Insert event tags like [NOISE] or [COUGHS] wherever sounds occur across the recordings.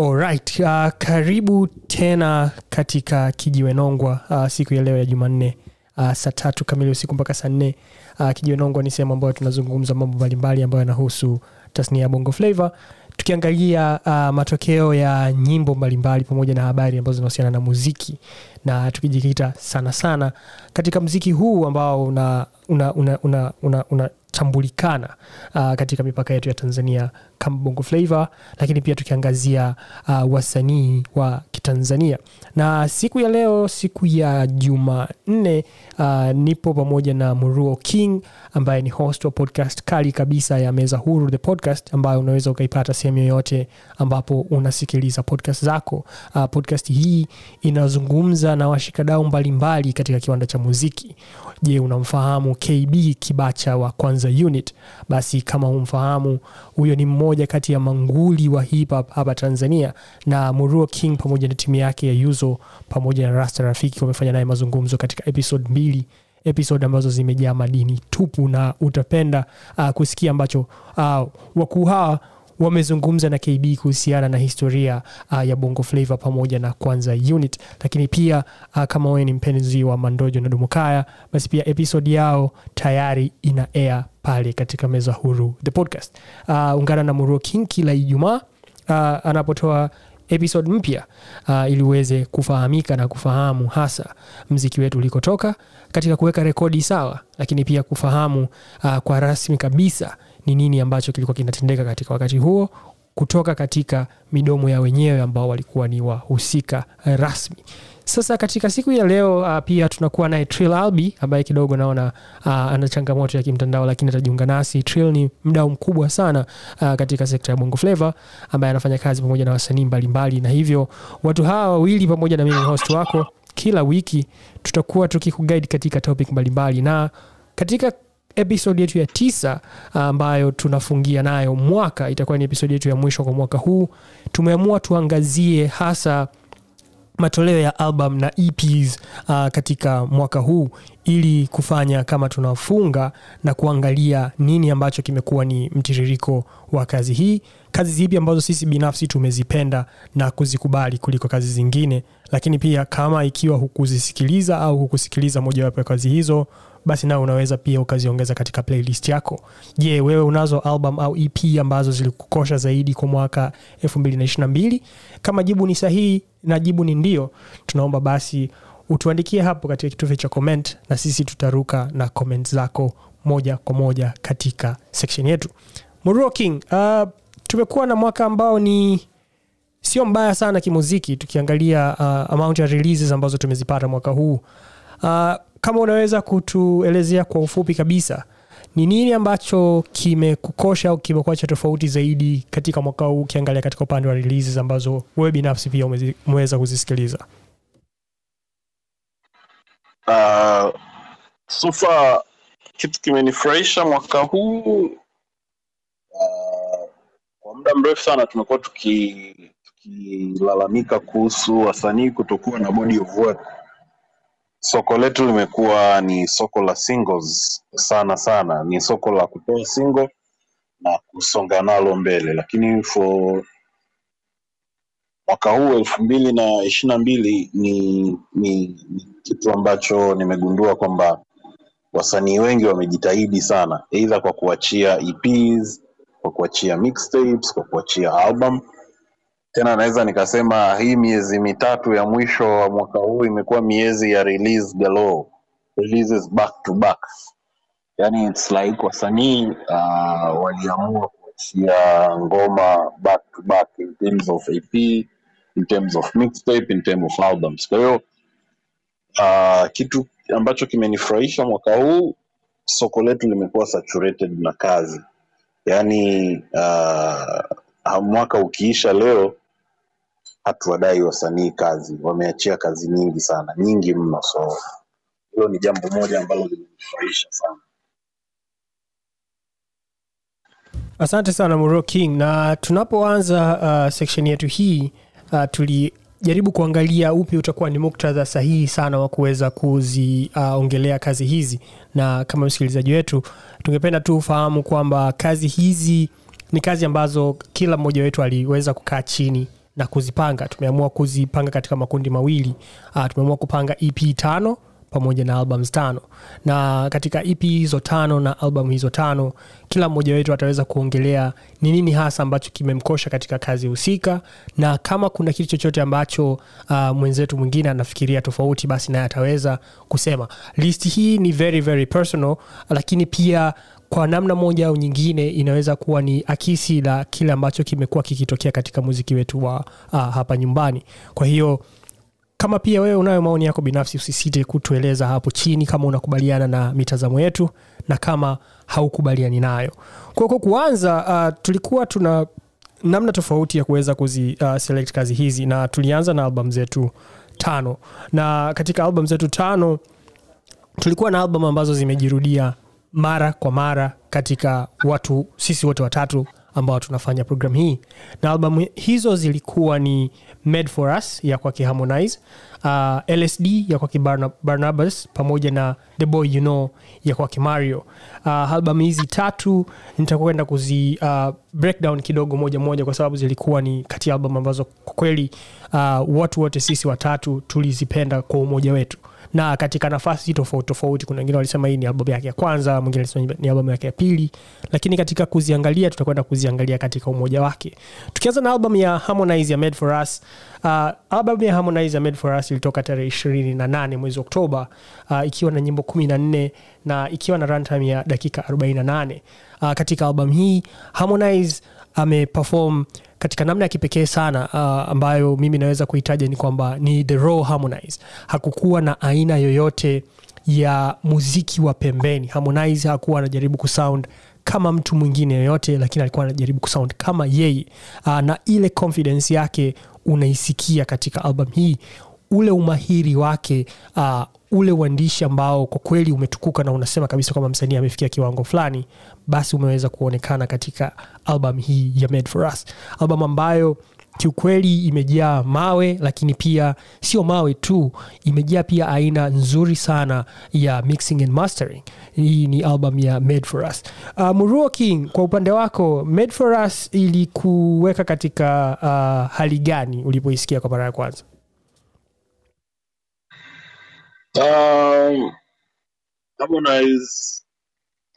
Alright, uh, karibu tena katika Kijiwe Nongwa uh, siku ya leo ya Jumanne uh, saa tatu kamili usiku mpaka saa nne. Uh, Kijiwe ni sehemu ambayo tunazungumza mambo mbalimbali ambayo yanahusu tasnia ya Bongo Flava tukiangalia uh, matokeo ya nyimbo mbalimbali pamoja na habari ambazo zinahusiana na muziki na tukijikita sana sana katika mziki huu ambao una una una, una, una, una tambulikana uh, katika mipaka yetu ya Tanzania kama Bongo Flava, lakini pia tukiangazia uh, wasanii wa Kitanzania. Na siku ya leo, siku ya Jumanne, uh, nipo pamoja na Muruo King ambaye ni host wa podcast kali kabisa ya Meza Huru the podcast, ambayo unaweza ukaipata sehemu yoyote ambapo unasikiliza podcast zako. Uh, podcast hii inazungumza na washikadau mbalimbali katika kiwanda cha muziki. Je, unamfahamu KB Kibacha wa Kwanza Unit? Basi kama humfahamu, huyo ni mmoja kati ya manguli wa hip hop hapa Tanzania, na Muruo King pamoja na timu yake ya Yuzo pamoja na Rasta Rafiki wamefanya naye mazungumzo katika episode mbili episode ambazo zimejaa madini tupu, na utapenda uh, kusikia ambacho uh, wakuu hawa wamezungumza na KB kuhusiana na historia uh, ya Bongo flavo pamoja na Kwanza Unit, lakini pia uh, kama wewe ni mpenzi wa Mandojo na Dumukaya, basi pia episode yao tayari ina air pale katika Meza Huru the podcast. Uh, ungana na Muruo King kila Ijumaa uh, anapotoa episode mpya uh, ili uweze kufahamika na kufahamu hasa mziki wetu ulikotoka katika kuweka rekodi sawa, lakini pia kufahamu uh, kwa rasmi kabisa ni nini ambacho kilikuwa kinatendeka katika wakati huo kutoka katika midomo ya wenyewe ambao walikuwa ni wahusika rasmi. Sasa katika siku ya leo uh, pia tunakuwa naye Trill Albi ambaye kidogo naona uh, ana changamoto ya kimtandao, lakini atajiunga nasi. Trill ni mdau mkubwa sana uh, katika sekta ya Bongo Flava ambaye anafanya kazi pamoja na wasanii mbalimbali, na hivyo watu hawa wawili pamoja na mimi host wako, kila wiki tutakuwa tukikuguide katika topic mbalimbali, na katika episode yetu ya tisa ambayo tunafungia nayo mwaka, itakuwa ni episode yetu ya mwisho kwa mwaka huu. Tumeamua tuangazie hasa matoleo ya album na EPs uh, katika mwaka huu ili kufanya kama tunafunga na kuangalia nini ambacho kimekuwa ni mtiririko wa kazi hii, kazi zipi ambazo sisi binafsi tumezipenda na kuzikubali kuliko kazi zingine, lakini pia kama ikiwa hukuzisikiliza au hukusikiliza mojawapo ya kazi hizo basi nao unaweza pia ukaziongeza katika playlist yako. Je, wewe unazo album au EP ambazo zilikukosha zaidi kwa mwaka 222 Kama jibu ni sahihi na jibu ni ndio, tunaomba basi utuandikie hapo katika kitufe cha comment, na sisi tutaruka na comment zako moja kwa moja katika section yetu. King, uh, tumekuwa na mwaka ambao ni sio mbaya sana kimuziki, tukiangalia uh, amount ya releases ambazo tumezipata mwaka huu uh, kama unaweza kutuelezea kwa ufupi kabisa ni nini ambacho kimekukosha au kimekuwa cha tofauti zaidi katika mwaka huu ukiangalia katika upande wa releases ambazo wewe binafsi pia umeweza kuzisikiliza? Uh, sufa kitu kimenifurahisha mwaka huu uh, kwa muda mrefu sana tumekuwa tukilalamika tuki kuhusu wasanii kutokuwa na body of work soko letu limekuwa ni soko la singles sana sana, ni soko la kutoa single na kusonga nalo mbele, lakini for mwaka huu elfu mbili na ishirini na mbili ni, ni, ni kitu ambacho nimegundua kwamba wasanii wengi wamejitahidi sana, eidha kwa kuachia EPs, kwa kuachia mixtapes, kwa kuachia album tena naweza nikasema hii miezi mitatu ya mwisho wa mwaka huu imekuwa miezi ya release galore, releases back to back. Yani it's like wasanii uh, waliamua kuachia ngoma back to back in terms of AP, in terms of mixtape, in terms of albums. Kwa hiyo uh, kitu ambacho kimenifurahisha mwaka huu, soko letu limekuwa saturated na kazi, yani uh, mwaka ukiisha leo hatuwadai wasanii kazi, wameachia kazi nyingi sana, nyingi mno. So hilo ni jambo moja ambalo limenifurahisha sana. Asante sana Muro King, na tunapoanza uh, section yetu hii uh, tulijaribu kuangalia upi utakuwa ni muktadha sahihi sana wa kuweza kuziongelea uh, kazi hizi, na kama msikilizaji wetu tungependa tu ufahamu kwamba kazi hizi ni kazi ambazo kila mmoja wetu aliweza kukaa chini na kuzipanga. Tumeamua kuzipanga katika makundi mawili. Uh, tumeamua kupanga ep tano pamoja na albums tano. Na katika ep hizo tano na album hizo tano kila mmoja wetu ataweza kuongelea ni nini hasa ambacho kimemkosha katika kazi husika na kama kuna kitu chochote ambacho uh, mwenzetu mwingine anafikiria tofauti basi naye ataweza kusema. List hii ni very very personal lakini pia kwa namna moja au nyingine inaweza kuwa ni akisi la kile ambacho kimekuwa kikitokea katika muziki wetu wa uh, hapa nyumbani. Kwa hiyo kama pia wewe unayo maoni yako binafsi usisite kutueleza hapo chini kama unakubaliana na mitazamo yetu na kama haukubaliani nayo. Kwa kuanza uh, tulikuwa tuna namna tofauti ya kuweza kuzi uh, kazi hizi na tulianza na album zetu tano. Na katika album zetu tano tulikuwa na album ambazo zimejirudia mara kwa mara katika watu sisi wote watatu ambao tunafanya program hii. Na albamu hizo zilikuwa ni made for us ya kwake harmonize uh, lsd ya kwake Barna- barnabas pamoja na the boy you know ya kwake mario. Uh, albamu hizi tatu nitakwenda kuzi uh, breakdown kidogo moja moja kwa sababu zilikuwa ni kati ya albamu ambazo kwa kweli uh, watu wote sisi watatu tulizipenda kwa umoja wetu na katika nafasi tofauti tofauti kuna wengine walisema hii ni albamu yake ya kwanza mwingine alisema ni albamu yake ya pili. Lakini katika kuziangalia tutakwenda kuziangalia katika umoja wake. Tukianza na albamu ya harmonize ya made for us uh, albamu ya harmonize ya made for us ilitoka tarehe ishirini na nane mwezi oktoba uh, ikiwa na nyimbo kumi na nne na ikiwa na runtime ya dakika 48 uh, katika albamu hii harmonize ameperform katika namna ya kipekee sana uh, ambayo mimi naweza kuitaja ni kwamba ni the raw harmonize. Hakukuwa na aina yoyote ya muziki wa pembeni. Harmonize hakuwa anajaribu kusound kama mtu mwingine yoyote lakini alikuwa anajaribu kusound kama yeye. Uh, na ile confidence yake unaisikia katika album hii. Ule umahiri wake uh, ule uandishi ambao kwa kweli umetukuka na unasema kabisa kwamba msanii amefikia kiwango fulani basi umeweza kuonekana katika album hii ya made for us. Album ambayo kiukweli imejaa mawe lakini pia sio mawe tu imejaa pia aina nzuri sana ya mixing and mastering. Hii ni album ya made for us. Uh, muruo king kwa upande wako made for us ilikuweka katika uh, hali gani ulipoisikia kwa mara ya kwanza? Um, Harmonize,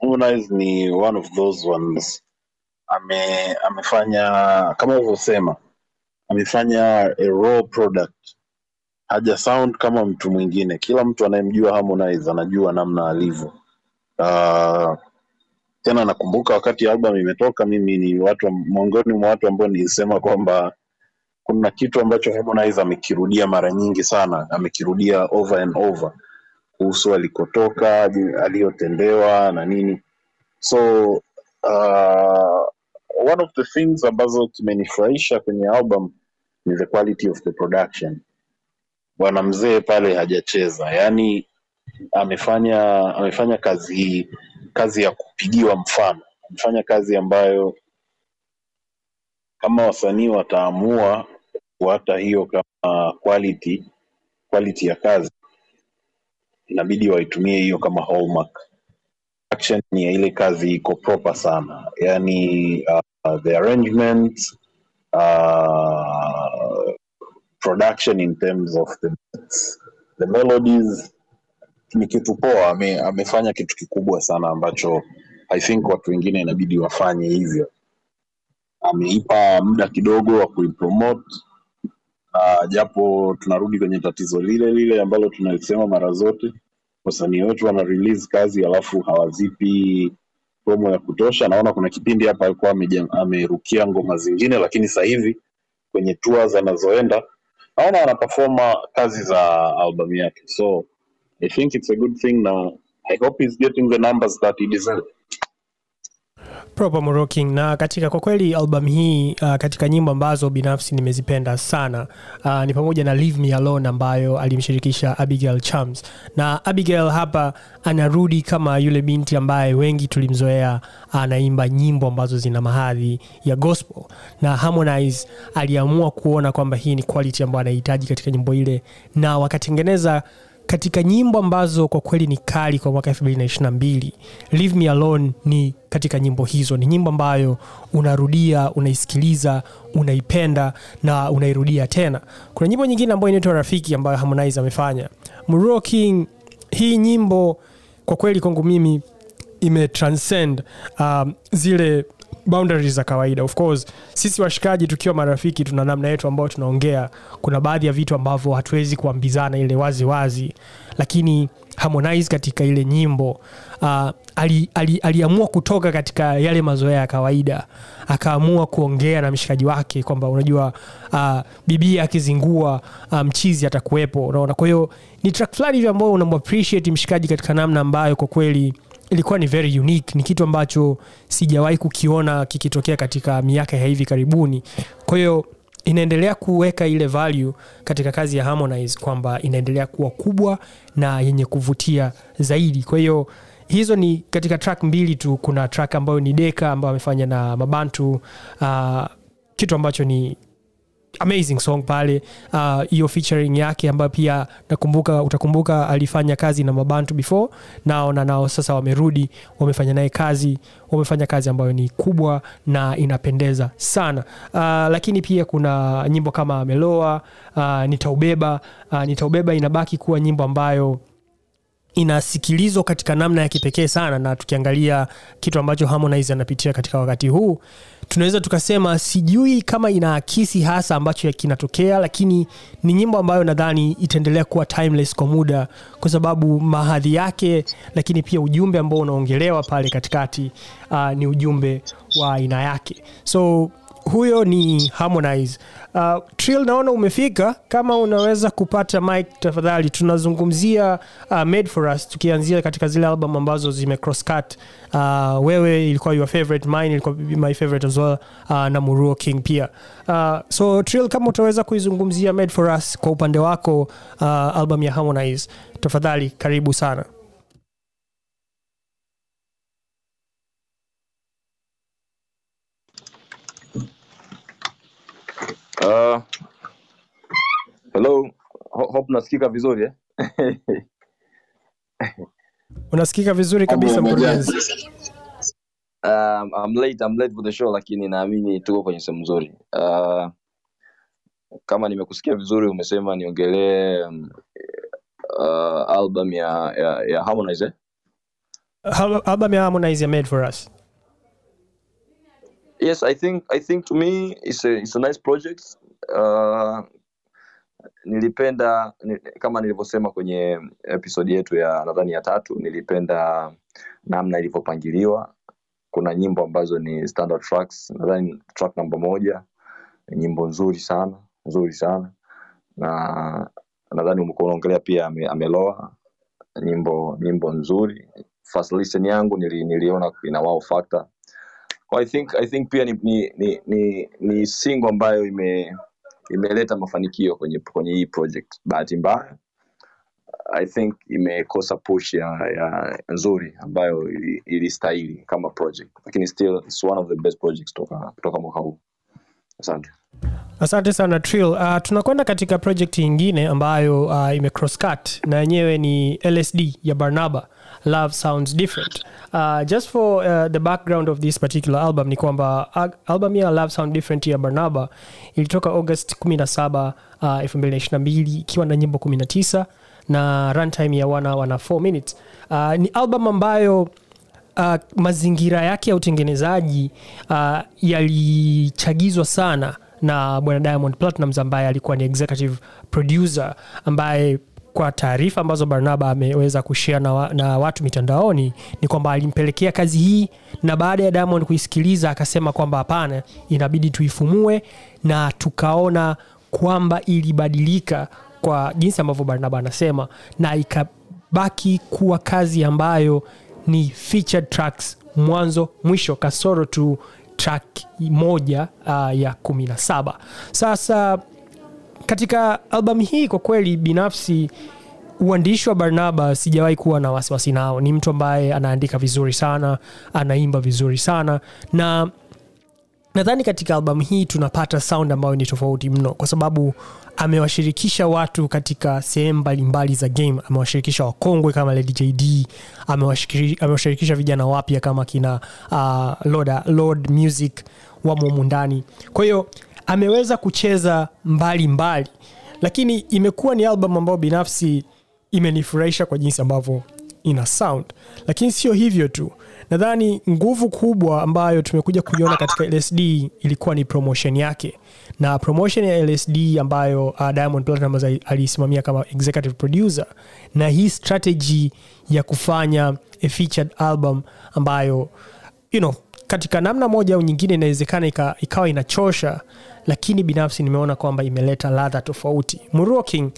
Harmonize ni one of those ones ame amefanya kama ulivyosema amefanya a raw product. Haja sound kama mtu mwingine. Kila mtu anayemjua Harmonize anajua namna alivyo. Uh, tena nakumbuka wakati album imetoka mimi ni watu miongoni mwa watu ambao nilisema kwamba kuna kitu ambacho Harmonize amekirudia mara nyingi sana amekirudia over and over kuhusu alikotoka aliyotendewa na nini. So uh, one of the things ambazo kimenifurahisha kwenye album ni the quality of the production. Bwana mzee pale hajacheza yaani amefanya amefanya kazi kazi ya kupigiwa mfano. Amefanya kazi ambayo kama wasanii wataamua kuata hiyo kama quality quality ya kazi inabidi waitumie hiyo kama hallmark action ya ile kazi iko proper sana. Yani uh, the arrangement uh, production in terms of the the melodies ni kitu poa. Ame, amefanya kitu kikubwa sana ambacho i think watu wengine inabidi wafanye hivyo. Ameipa muda kidogo wa kuipromote uh, japo tunarudi kwenye tatizo lile lile ambalo tunalisema mara zote wasanii wetu wana release kazi alafu hawazipi promo ya kutosha. Naona kuna kipindi hapa alikuwa amerukia ngoma zingine lakini sasa hivi kwenye tours anazoenda naona anapafoma kazi za albamu yake. So i think it's a good thing na i hope he's getting the numbers that he deserves proper na katika kwa kweli albamu hii uh, katika nyimbo ambazo binafsi nimezipenda sana uh, ni pamoja na Leave Me Alone ambayo alimshirikisha Abigail Chams. Na Abigail hapa anarudi kama yule binti ambaye wengi tulimzoea anaimba nyimbo ambazo zina mahadhi ya gospel. Na Harmonize aliamua kuona kwamba hii ni quality ambayo anahitaji katika nyimbo ile na wakatengeneza katika nyimbo ambazo kwa kweli ni kali kwa mwaka 2022 leave me alone ni katika nyimbo hizo. Ni nyimbo ambayo unarudia unaisikiliza unaipenda na unairudia tena. Kuna nyimbo nyingine ambayo inaitwa rafiki ambayo harmonize amefanya. Muruo king hii nyimbo kwa kweli kwangu mimi imetranscend um, zile boundaries za kawaida. Of course sisi washikaji tukiwa marafiki tuna namna yetu ambayo tunaongea. Kuna baadhi ya vitu ambavyo hatuwezi kuambizana ile wazi wazi lakini harmonize katika ile nyimbo uh, ali, ali, aliamua kutoka katika yale mazoea ya kawaida. Akaamua kuongea na mshikaji wake kwamba unajua uh, bibia akizingua mchizi um, atakuwepo unaona? Kwa hiyo ni track fulani hivi ambayo unamappreciate mshikaji katika namna ambayo kwa kweli ilikuwa ni very unique. Ni kitu ambacho sijawahi kukiona kikitokea katika miaka ya hivi karibuni. Kwa hiyo inaendelea kuweka ile value katika kazi ya harmonize kwamba inaendelea kuwa kubwa na yenye kuvutia zaidi. Kwa hiyo hizo ni katika track mbili tu. Kuna track ambayo ni deka ambayo amefanya na mabantu uh, kitu ambacho ni amazing song pale. Hiyo uh, featuring yake ambayo pia nakumbuka utakumbuka alifanya kazi na mabantu before nao na nao sasa wamerudi wamefanya naye kazi wamefanya kazi ambayo ni kubwa na inapendeza sana. Uh, lakini pia kuna nyimbo kama ameloa uh, nitaubeba. Uh, nitaubeba inabaki kuwa nyimbo ambayo inasikilizwa katika namna ya kipekee sana na tukiangalia kitu ambacho harmonize anapitia katika wakati huu tunaweza tukasema sijui kama inaakisi hasa ambacho kinatokea lakini ni nyimbo ambayo nadhani itaendelea kuwa timeless kwa muda kwa sababu mahadhi yake lakini pia ujumbe ambao unaongelewa pale katikati uh, ni ujumbe wa aina yake. So huyo ni harmonize. Uh, trill naona umefika. Kama unaweza kupata mic tafadhali. Tunazungumzia uh, made for us tukianzia katika zile album ambazo zime crosscut uh, wewe ilikuwa your favorite mine ilikuwa my favorite as well uh, na muruo king pia. Uh, so trill kama utaweza kuizungumzia made for us kwa upande wako uh, album ya harmonize tafadhali karibu sana Uh, hello, Ho- hope nasikika vizuri eh? [LAUGHS] unasikika vizuri kabisa mkurugenzi um, I'm late, I'm late for the show lakini naamini tuko kwenye sehemu nzuri. Uh, kama nimekusikia vizuri umesema niongelee um, uh, album ya, ya, ya Harmonize eh? Al- album ya harmonize ya made for us Yes, I think I think to me it's a, it's a nice project. Uh, nilipenda ni, kama nilivyosema kwenye episodi yetu ya nadhani ya tatu, nilipenda namna ilivyopangiliwa. Kuna nyimbo ambazo ni standard tracks, nadhani track namba moja nyimbo nzuri sana nzuri sana, na nadhani umekuwa unaongelea pia ame, ameloa nyimbo nyimbo nzuri. First listen yangu nili, niliona ina wow factor I think I think pia ni ni ni, ni, single ambayo ime imeleta mafanikio kwenye kwenye hii project. Bahati mbaya I think imekosa push ya, ya nzuri ambayo ili- ilistahili kama project, lakini still it's one of the best projects toka kutoka mwaka huu. Asante. asante sana trill uh, tunakwenda katika project nyingine ambayo uh, ime crosscut na yenyewe ni lsd ya barnaba love sounds different. Uh, just for uh, the background of this particular album ni kwamba uh, album ya love sound different ya barnaba ilitoka august 17 uh, 222 ikiwa na nyimbo 19 na runtime ya wana wana 4 minutes. Uh, ni album ambayo uh, mazingira yake ya utengenezaji uh, yalichagizwa sana na bwana diamond platinums ambaye alikuwa ni executive producer ambaye kwa taarifa ambazo barnaba ameweza kushare na, wa, na watu mitandaoni ni kwamba alimpelekea kazi hii na baada ya diamond kuisikiliza akasema kwamba hapana inabidi tuifumue na tukaona kwamba ilibadilika kwa jinsi ambavyo barnaba anasema na ikabaki kuwa kazi ambayo ni featured tracks mwanzo mwisho kasoro tu track moja uh, ya kumi na saba. Sasa katika albamu hii kwa kweli binafsi uandishi wa barnaba sijawahi kuwa na wasiwasi nao. Ni mtu ambaye anaandika vizuri sana anaimba vizuri sana. Na nadhani katika albamu hii tunapata sound ambayo ni tofauti mno kwa sababu amewashirikisha watu katika sehemu mbalimbali za game. Amewashirikisha wakongwe kama lady jd amewashirikisha vijana wapya kama kina uh, loda lord music wamo humu ndani. Kwa hiyo ameweza kucheza mbali mbali lakini imekuwa ni albamu ambayo binafsi imenifurahisha kwa jinsi ambavyo ina sound. Lakini sio hivyo tu nadhani nguvu kubwa ambayo tumekuja kuiona katika lsd ilikuwa ni promotion yake. Na promotion ya lsd ambayo uh, diamond platinum aliisimamia kama executive producer na hii strategy ya kufanya a featured album ambayo you know, katika namna moja au nyingine inawezekana ikawa inachosha lakini binafsi nimeona kwamba imeleta ladha tofauti. Muro King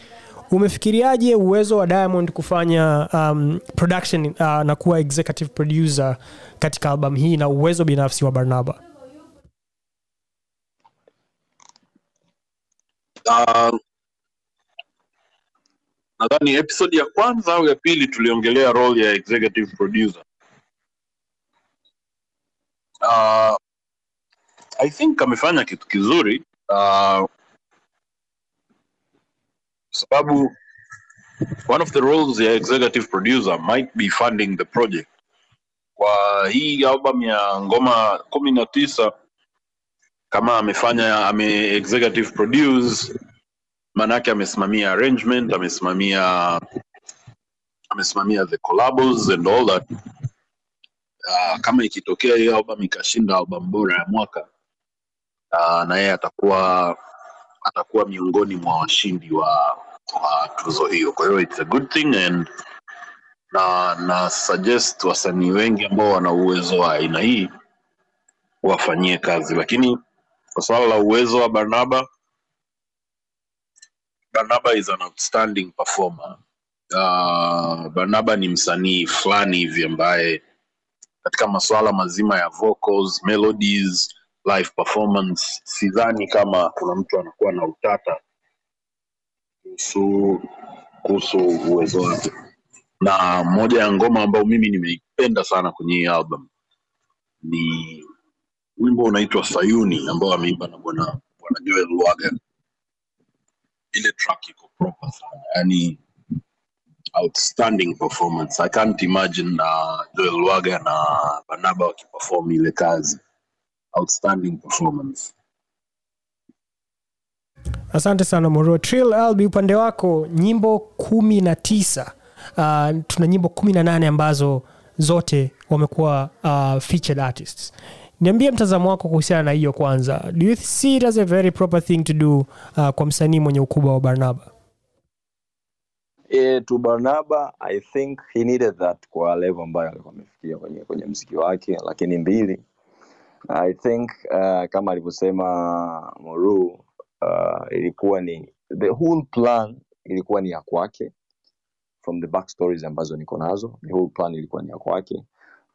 umefikiriaje uwezo wa diamond kufanya um, production uh, na kuwa executive producer katika albamu hii na uwezo binafsi wa barnaba? Uh, nadhani episode ya kwanza au ya pili tuliongelea role ya executive producer. Uh, i think amefanya kitu kizuri uh, sababu one of the roles ya executive producer might be funding the project. Kwa hii album ya ngoma kumi na tisa kama amefanya ame executive produce maanaake amesimamia arrangement amesimamia amesimamia the collabos and all that. Uh, kama ikitokea hiyo album ikashinda album bora ya mwaka uh, na yeye atakuwa atakuwa miongoni mwa washindi wa, wa tuzo hiyo. Kwa hiyo it's a good thing and na na suggest wasanii wengi ambao wana uwezo wa aina hii wafanyie kazi. Lakini kwa swala la uwezo wa barnaba barnaba is an outstanding performer. Uh, barnaba ni msanii fulani hivi ambaye katika masuala mazima ya vocals melodies live performance. Sidhani kama kuna mtu anakuwa na utata kuhusu uwezo wake. Na moja ya ngoma ambayo mimi nimeipenda sana kwenye hii album ni wimbo unaitwa sayuni ambao ameimba na bwana bwana joel lwaga ile track iko proper sana yani outstanding performance. I can't imagine na joel lwaga na banaba wakiperform ile kazi outstanding performance. Asante sana moro. Trill albi upande wako nyimbo kumi na tisa. Uh, tuna nyimbo kumi na nane ambazo zote wamekuwa uh, featured artists. Niambie mtazamo wako kuhusiana na hiyo kwanza. Do you see it as a very proper thing to do uh, kwa msanii mwenye ukubwa wa barnaba? E, to barnaba i think he needed that kwa level ambayo alikuwa amefikia kwenye, kwenye mziki wake lakini mbili i think uh, kama alivyosema moru uh, ilikuwa ni the whole plan ilikuwa ni ya kwake. From the back stories ambazo niko nazo the whole plan ilikuwa ni ya kwake.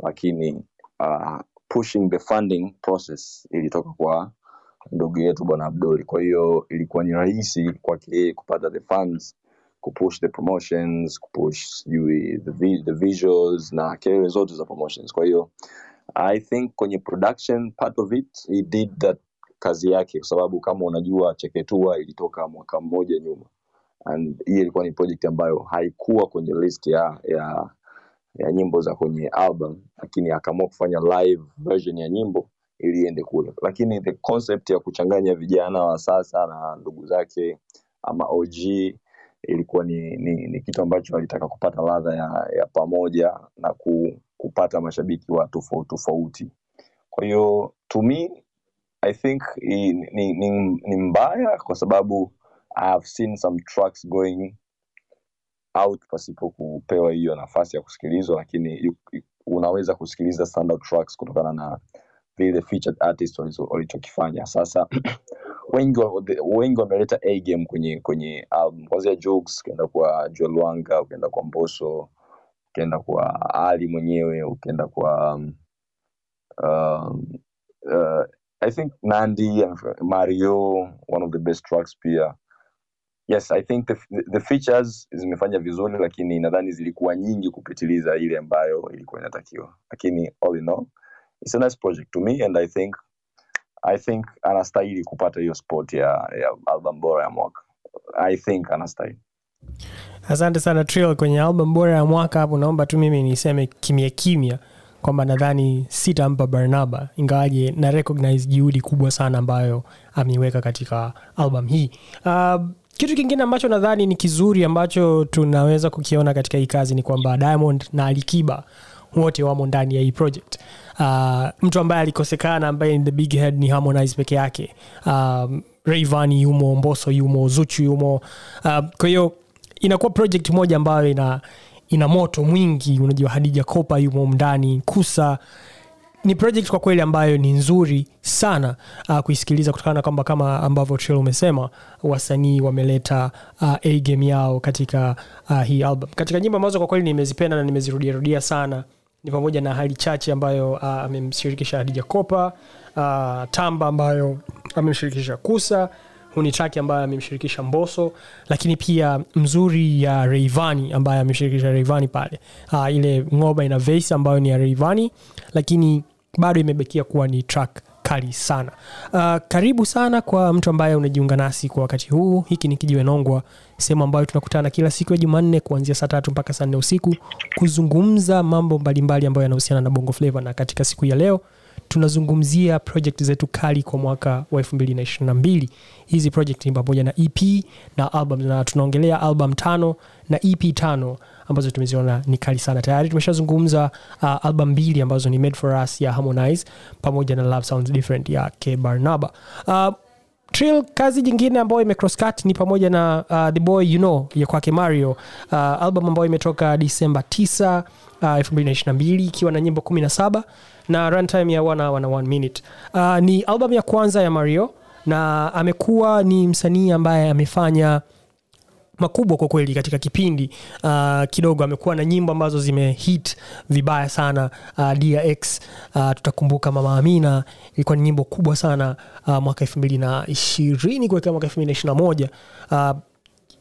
Lakini uh, pushing the funding process ilitoka kwa ndugu yetu bwana abduli kwa hiyo ilikuwa ni rahisi kwake yeye kupata the funds kupush the promotions kupush sijui the, the visuals na kelele zote za promotions. Kwa hiyo i think kwenye production part of it he did that kazi yake kwa sababu kama unajua cheketua ilitoka mwaka mmoja nyuma. And hii ilikuwa ni project ambayo haikuwa kwenye list ya ya ya nyimbo za kwenye album lakini akaamua kufanya live version ya nyimbo ili iende kule. Lakini the concept ya kuchanganya vijana wa sasa na ndugu zake ama og ilikuwa ni, ni, ni kitu ambacho alitaka kupata ladha ya, ya pamoja na ku, kupata mashabiki wa tofauti tofauti. Kwa hiyo to me i think ni, ni, ni, ni mbaya kwa sababu i have seen some tracks going out pasipo kupewa hiyo nafasi ya kusikilizwa lakini unaweza kusikiliza standard tracks kutokana na vile featured artist walichokifanya. Sasa [CLEARS THROAT] wengi wengi wameleta a game kwenye kwenye album. Kwanzia jokes ukienda kwa Joel ukienda kwa mboso ukienda kwa ali mwenyewe ukienda kwa um, uh, i think nandi mario one of the best tracks pia. Yes i think the, the features zimefanya vizuri lakini nadhani zilikuwa nyingi kupitiliza ile ambayo ilikuwa inatakiwa. Lakini all in all it's a nice project to me and i think i think anastahili kupata hiyo spot ya, ya album bora ya mwaka. I think anastahili asante sana Trill kwenye album bora ya mwaka hapo. Naomba tu mimi niseme kimya kimya kwamba nadhani sitampa barnaba ingawaje na recognize juhudi kubwa sana ambayo ameiweka katika album hii. Uh, kitu kingine ambacho nadhani ni kizuri ambacho tunaweza kukiona katika hii kazi ni kwamba diamond na alikiba wote wamo ndani ya hii project. Uh, mtu ambaye alikosekana ambaye the big head ni harmonize peke yake. Um, Rayvanny yumo mboso yumo zuchu yumo. Uh, kwa hiyo inakuwa project moja ambayo ina ina moto mwingi. Unajua hadija kopa yumo ndani kusa. Ni project kwa kweli ambayo ni nzuri sana uh, kuisikiliza kutokana na kwamba kama ambavyo Trill umesema wasanii wameleta uh, a game yao katika uh, hii album. Katika nyimbo ambazo kwa kweli nimezipenda na nimezirudiarudia sana ni pamoja na hali chache ambayo uh, amemshirikisha hadija kopa uh, tamba ambayo amemshirikisha kusa hunitraki ambayo amemshirikisha mboso lakini pia mzuri ya reivani ambaye amemshirikisha reivani pale. Uh, ile ngoba ina vase ambayo ni ya reivani lakini bado imebakia kuwa ni track kali sana. Uh, karibu sana kwa mtu ambaye unajiunga nasi kwa wakati huu. Hiki ni kijiwe nongwa sehemu ambayo tunakutana kila siku ya jumanne kuanzia saa tatu mpaka saa nne usiku kuzungumza mambo mbalimbali ambayo yanahusiana na bongo flava. Na katika siku ya leo tunazungumzia project zetu kali kwa mwaka wa 222 hizi project ni pamoja na ep na album na tunaongelea album tano na ep tano ambazo tumeziona ni kali sana. Tayari tumeshazungumza uh, album mbili ambazo ni made for us ya harmonize pamoja na love sounds different ya k barnaba uh, Trill, kazi jingine ambayo imecrosscut ni pamoja na uh, the boy you know ya kwake mario. Uh, album ambayo imetoka disemba 9 uh, 222 ikiwa na nyimbo 17 na runtime ya wana wana na minute. Uh, ni album ya kwanza ya mario na amekuwa ni msanii ambaye amefanya makubwa kwa kweli katika kipindi. Uh, kidogo amekuwa na nyimbo ambazo zimehit vibaya sana uh, dx uh, tutakumbuka mama amina ilikuwa ni nyimbo kubwa sana uh, mwaka elfu mbili na ishirini kuelekea mwaka elfu mbili na ishiri moja. Uh,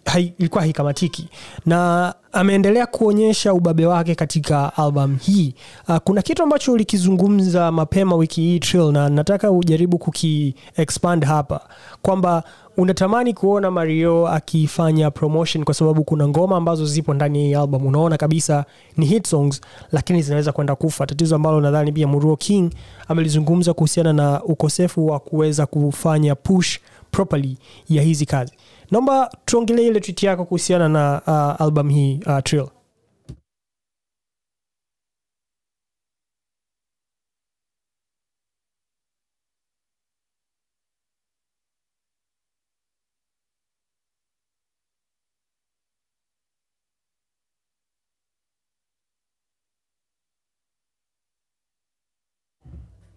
hai, ilikuwa haikamatiki. Na ameendelea kuonyesha ubabe wake katika album hii. Uh, kuna kitu ambacho ulikizungumza mapema wiki hii Trill, na nataka ujaribu kuki expand hapa. Kwamba unatamani kuona mario akifanya promotion kwa sababu kuna ngoma ambazo zipo ndani ya hii album. Unaona kabisa ni hit songs lakini zinaweza kwenda kufa. Tatizo ambalo nadhani pia muruo king amelizungumza kuhusiana na ukosefu wa kuweza kufanya push properly ya hizi kazi naomba tuongelee ile tweet yako kuhusiana na uh, album hii uh, Trill.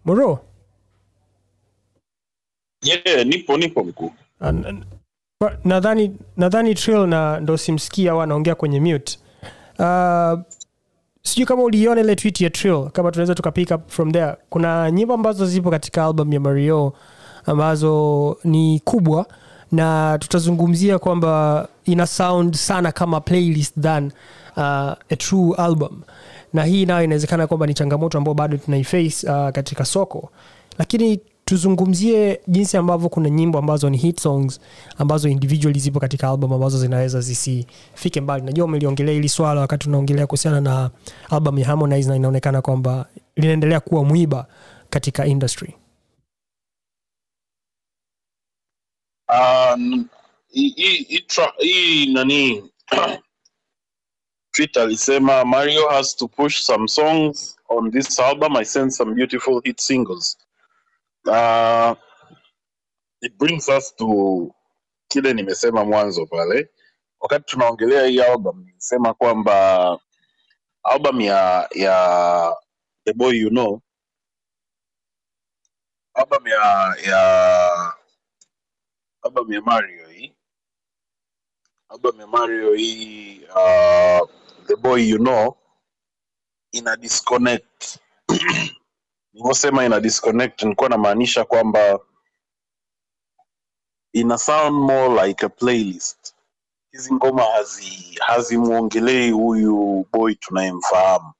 moro yeah, nipo nipo mkuu Uh, nadhani nadhani Trill na ndo simsikia au anaongea kwenye mute. Uh, sijui kama uliiona ile tweet ya Trill kama tunaweza tuka pick up from there. Kuna nyimbo ambazo zipo katika album ya mario ambazo ni kubwa na tutazungumzia kwamba ina sound sana kama playlist than uh, a true album. Na hii nayo inawezekana kwamba ni changamoto ambayo bado tunaiface uh, katika soko. Lakini tuzungumzie jinsi ambavyo kuna nyimbo ambazo ni hit songs ambazo individually zipo katika album ambazo zinaweza zisifike mbali najua umeliongelea hili swala wakati unaongelea kuhusiana na album ya harmonize na inaonekana kwamba linaendelea kuwa mwiba katika industry Um, nani [COUGHS] Twitter alisema Mario has to push some songs on this album. I send some beautiful hit singles. Uh, it brings us to kile nimesema mwanzo pale. Wakati tunaongelea hii album nilisema kwamba album ya ya The Boy You Know album ya ya album ya Mario hii album ya Mario hii uh, The Boy You Know ina disconnect [CLEARS THROAT] nilivyosema ina disconnect nilikuwa namaanisha kwamba ina sound more like a playlist. Hizi ngoma hazi hazimwongelei huyu boy tunayemfahamu.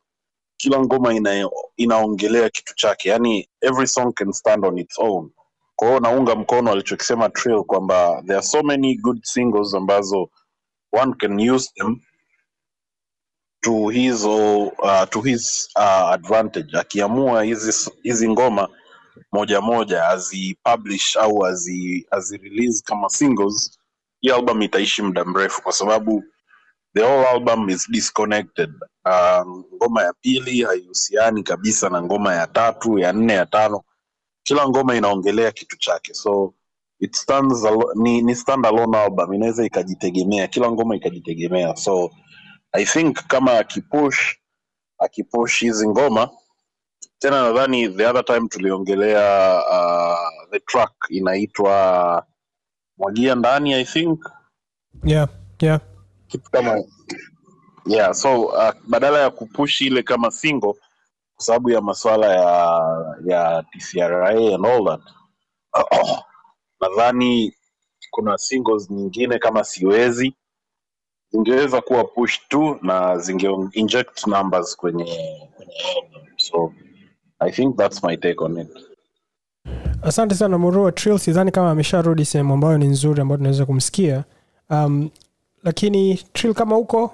Kila ngoma ina, inaongelea kitu chake yani every song can stand on its own. Kwa hiyo naunga mkono alichokisema Trill kwamba there are so many good singles ambazo one can use them to his uh, to his uh, advantage. Akiamua hizi hizi ngoma moja moja azipublish au azi, azi kama singles hii album itaishi muda mrefu kwa sababu the whole album is disconnected. Um, ngoma ya pili haihusiani kabisa na ngoma ya tatu ya nne ya tano. Kila ngoma inaongelea kitu chake. So it stands alo- ni, ni stand alone album. Inaweza ikajitegemea. Kila ngoma ikajitegemea. So i think kama akipush akipush hizi ngoma tena nadhani the other time tuliongelea uh, the track inaitwa mwagia ndani i think yeah, yeah. kitu kama yeah so uh, badala ya kupush ile kama single kwa sababu ya maswala ya ya TCRA and all that [COUGHS] nadhani kuna singles nyingine kama siwezi zingeweza kuwa push tu na zinge inject numbers kwenye kwenye album. So i think that's my take on it. Asante sana murua trill. Sidhani kama amesharudi sehemu ambayo ni nzuri ambayo tunaweza kumsikia. Um, lakini trill kama huko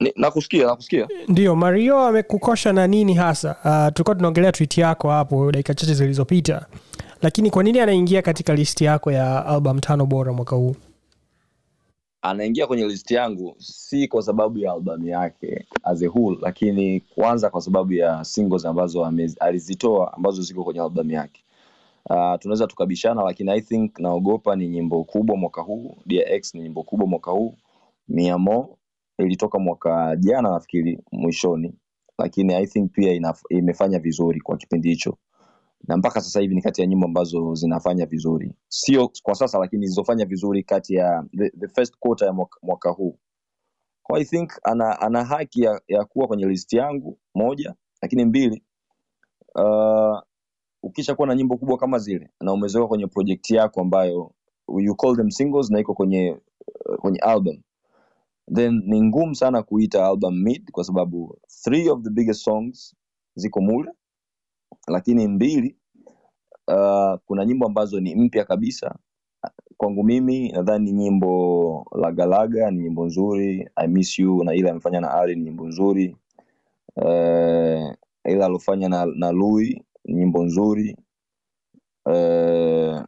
Ni- nakusikia nakusikia. Ndio mario amekukosha na nini hasa? Uh, tulikuwa tunaongelea tweet yako hapo dakika chache zilizopita lakini kwa nini anaingia katika listi yako ya album tano bora mwaka huu? Anaingia kwenye listi yangu si kwa sababu ya albamu yake as a whole lakini kwanza kwa sababu ya singles ambazo alizitoa ambazo ziko kwenye albamu yake. Uh, tunaweza tukabishana lakini i think naogopa ni nyimbo kubwa mwaka huu. Dx ni nyimbo kubwa mwaka huu. Miamo ilitoka mwaka jana nafikiri mwishoni lakini i think pia inaf, imefanya vizuri kwa kipindi hicho na mpaka sasa hivi ni kati ya nyimbo ambazo zinafanya vizuri. Sio kwa sasa lakini zilizofanya vizuri kati ya the, the first quarter ya mwaka, mwaka huu. I think ana, ana haki ya, ya kuwa kwenye list yangu moja lakini mbili uh, ukisha kuwa na nyimbo kubwa kama zile na umezoeka kwenye projekti yako ambayo you call them singles na iko kwenye uh, kwenye album then ni ngumu sana kuita album mid kwa sababu three of the biggest songs ziko mule lakini mbili uh, kuna nyimbo ambazo ni mpya kabisa. Kwangu mimi nadhani nyimbo lagalaga ni nyimbo nzuri. I miss you na ile amefanya na ali ni nyimbo nzuri. Uh, ile alofanya na, na lui ni nyimbo nzuri. Uh,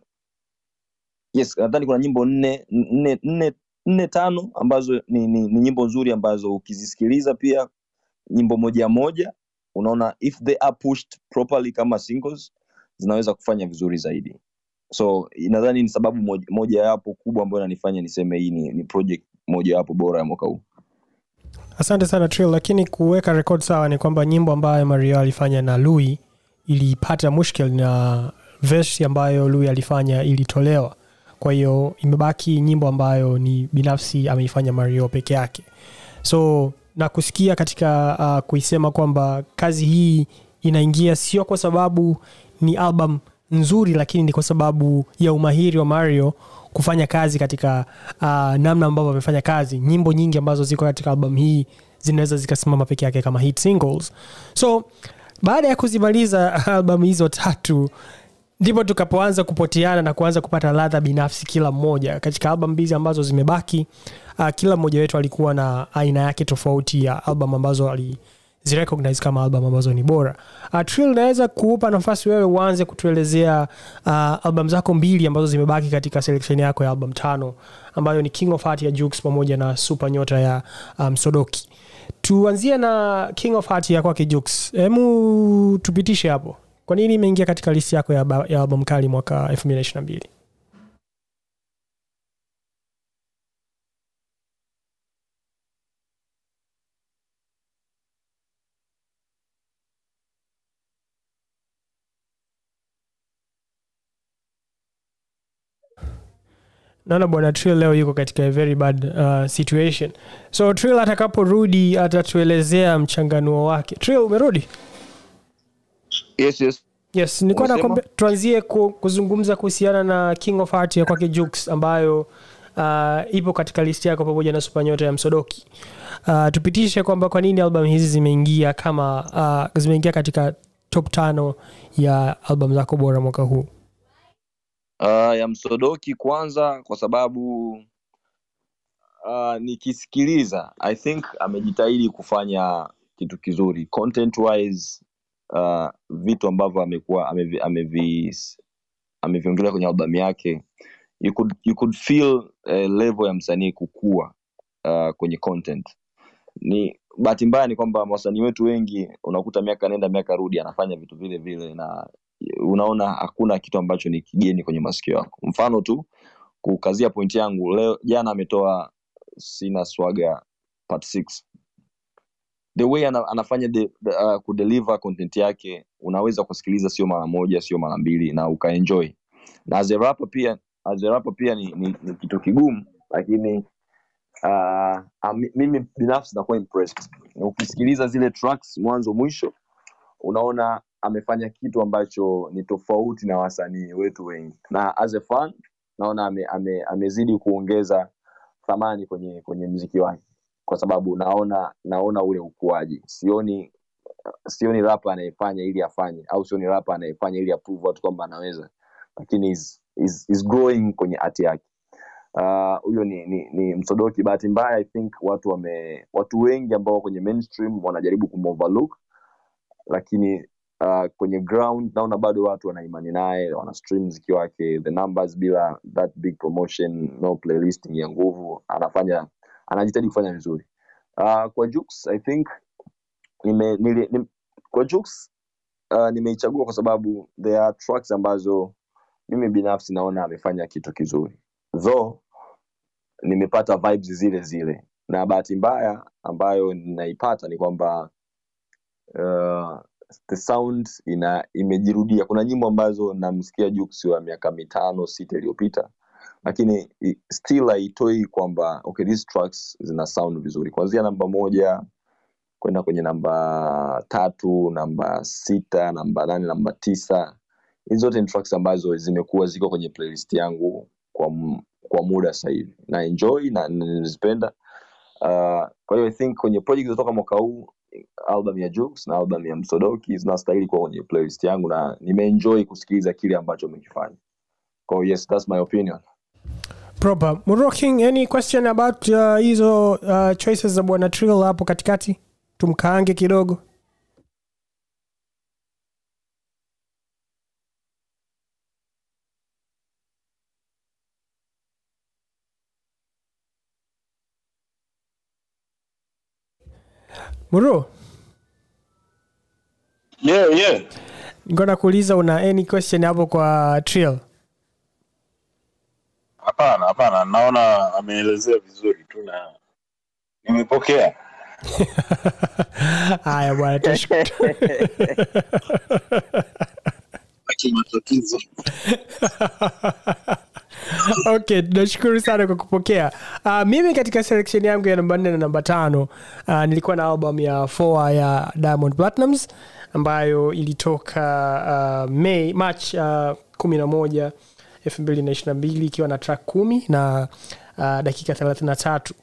yes nadhani kuna nyimbo nne nne nne nne tano ambazo ni, ni, ni nyimbo nzuri ambazo ukizisikiliza pia nyimbo moja moja unaona if they are pushed properly kama singles zinaweza kufanya vizuri zaidi. So nadhani ni sababu moja, yapo kubwa ambayo inanifanya niseme hii ni, ni project moja yapo bora ya mwaka huu. Asante sana trill. Lakini kuweka rekod sawa ni kwamba nyimbo ambayo mario alifanya na lui ilipata mushkil na versi ambayo lui alifanya ilitolewa. Kwa hiyo imebaki nyimbo ambayo ni binafsi ameifanya mario peke yake. So na kusikia katika uh, kuisema kwamba kazi hii inaingia sio kwa sababu ni album nzuri lakini ni kwa sababu ya umahiri wa mario kufanya kazi katika uh, namna ambavyo amefanya kazi. Nyimbo nyingi ambazo ziko katika album hii zinaweza zikasimama peke yake kama hit singles. So baada ya kuzimaliza [LAUGHS] albamu hizo tatu ndipo tukapoanza kupoteana na kuanza kupata ladha binafsi kila mmoja katika album mbizi ambazo zimebaki uh, kila mmoja wetu alikuwa na aina yake tofauti ya album ambazo alizirecognize kama album ambazo ni bora. Uh, trill naweza kuupa nafasi wewe uanze kutuelezea uh, album zako mbili ambazo zimebaki katika selection yako ya album tano ambayo ni king of heart ya Jux pamoja na super nyota ya um, sodoki. Tuanzie na king of heart ya kwake Jux hemu tupitishe hapo. Kwa nini imeingia katika listi yako ya, ya album kali mwaka 2022 naona bwana trill leo yuko katika a very bad uh, situation. So trill atakaporudi atatuelezea mchanganuo wake. Trill umerudi? Yes yes. Yes nilikuwa nakwambia tuanzie ku, kuzungumza kuhusiana na king of art ya kwake jukes ambayo uh, ipo katika listi yako pamoja na supanyota ya msodoki. Uh, tupitishe kwamba kwa nini album hizi zimeingia kama uh, zimeingia katika top tano ya album zako bora mwaka huu uh, ya msodoki kwanza kwa sababu uh, nikisikiliza i think amejitahidi kufanya kitu kizuri. Content wise uh, vitu ambavyo amekuwa amevi, amevi, ameviongelea kwenye albamu yake you could, you could feel uh, level ya msanii kukua uh, kwenye content. Ni bahati mbaya ni kwamba wasanii wetu wengi unakuta miaka nenda miaka rudi anafanya vitu vile vile na unaona hakuna kitu ambacho ni kigeni kwenye masikio yako. Mfano tu kukazia pointi yangu leo jana ametoa sina swaga part six. the way ana, anafanya de, de, uh, kudeliver content yake unaweza kusikiliza sio mara moja sio mara mbili na ukaenjoy. Na as pia as pia ni, ni, ni kitu kigumu lakini uh, mimi binafsi nakuwa impressed. Ukisikiliza zile tracks mwanzo mwisho unaona amefanya kitu ambacho ni tofauti na wasanii wetu wengi. Na as a fan naona ame, ame, amezidi kuongeza thamani kwenye kwenye mziki wake. Kwa sababu naona naona ule ukuaji. Sioni sioni rapa anayefanya ili afanye au sioni rapa anayefanya ili approve watu kwamba anaweza. Lakini is, is, is growing kwenye art yake. Ah, huyo uh, ni, ni, ni msodoki. Bahati mbaya i think watu wame watu wengi ambao kwenye mainstream wanajaribu kumoverlook lakini uh, kwenye ground naona bado watu wana imani naye wana stream mziki wake the numbers bila that big promotion no playlisting ya nguvu. Anafanya anajitahidi kufanya vizuri. Uh, kwa Jux, i think nime, nili, nime, kwa Jux, uh, nimeichagua kwa sababu there are tracks ambazo mimi binafsi naona amefanya kitu kizuri. Though nimepata vibes zile zile. Na bahati mbaya ambayo ninaipata ni kwamba uh, the sound ina imejirudia. Kuna nyimbo ambazo namsikia Jux wa miaka mitano sita iliyopita lakini still haitoi kwamba okay these tracks zina sound vizuri. Kuanzia namba moja kwenda kwenye namba tatu namba sita namba nane namba tisa hizi zote ni tracks ambazo zimekuwa ziko kwenye playlist yangu kwa, kwa muda sasa hivi. Na enjoy na na uh, kwa hiyo i think kwenye project zilizotoka mwaka huu album ya Jux na album ya Msodoki zinastahili kuwa kwenye playlist yangu na nimeenjoy kusikiliza kile ambacho umekifanya. kwa yes that's my opinion. Proper. Muroking, any question about uh, hizo uh, choices za bwana trill hapo katikati? Tumkaange kidogo muro yeah, yeah. ngona kuuliza una any question hapo kwa trill? Hapana hapana. Naona ameelezea vizuri tu na nimepokea. [LAUGHS] Haya bwana tashukuru matatizo [LAUGHS] [LAUGHS] okay tunashukuru sana kwa kupokea. Uh, mimi katika selection yangu ya namba nne na namba tano uh, nilikuwa na album ya foa ya diamond platinums ambayo ilitoka uh, May, march uh, kumi na moja elfu mbili na ishirina mbili ikiwa na track kumi na uh, dakika thelathini na tatu.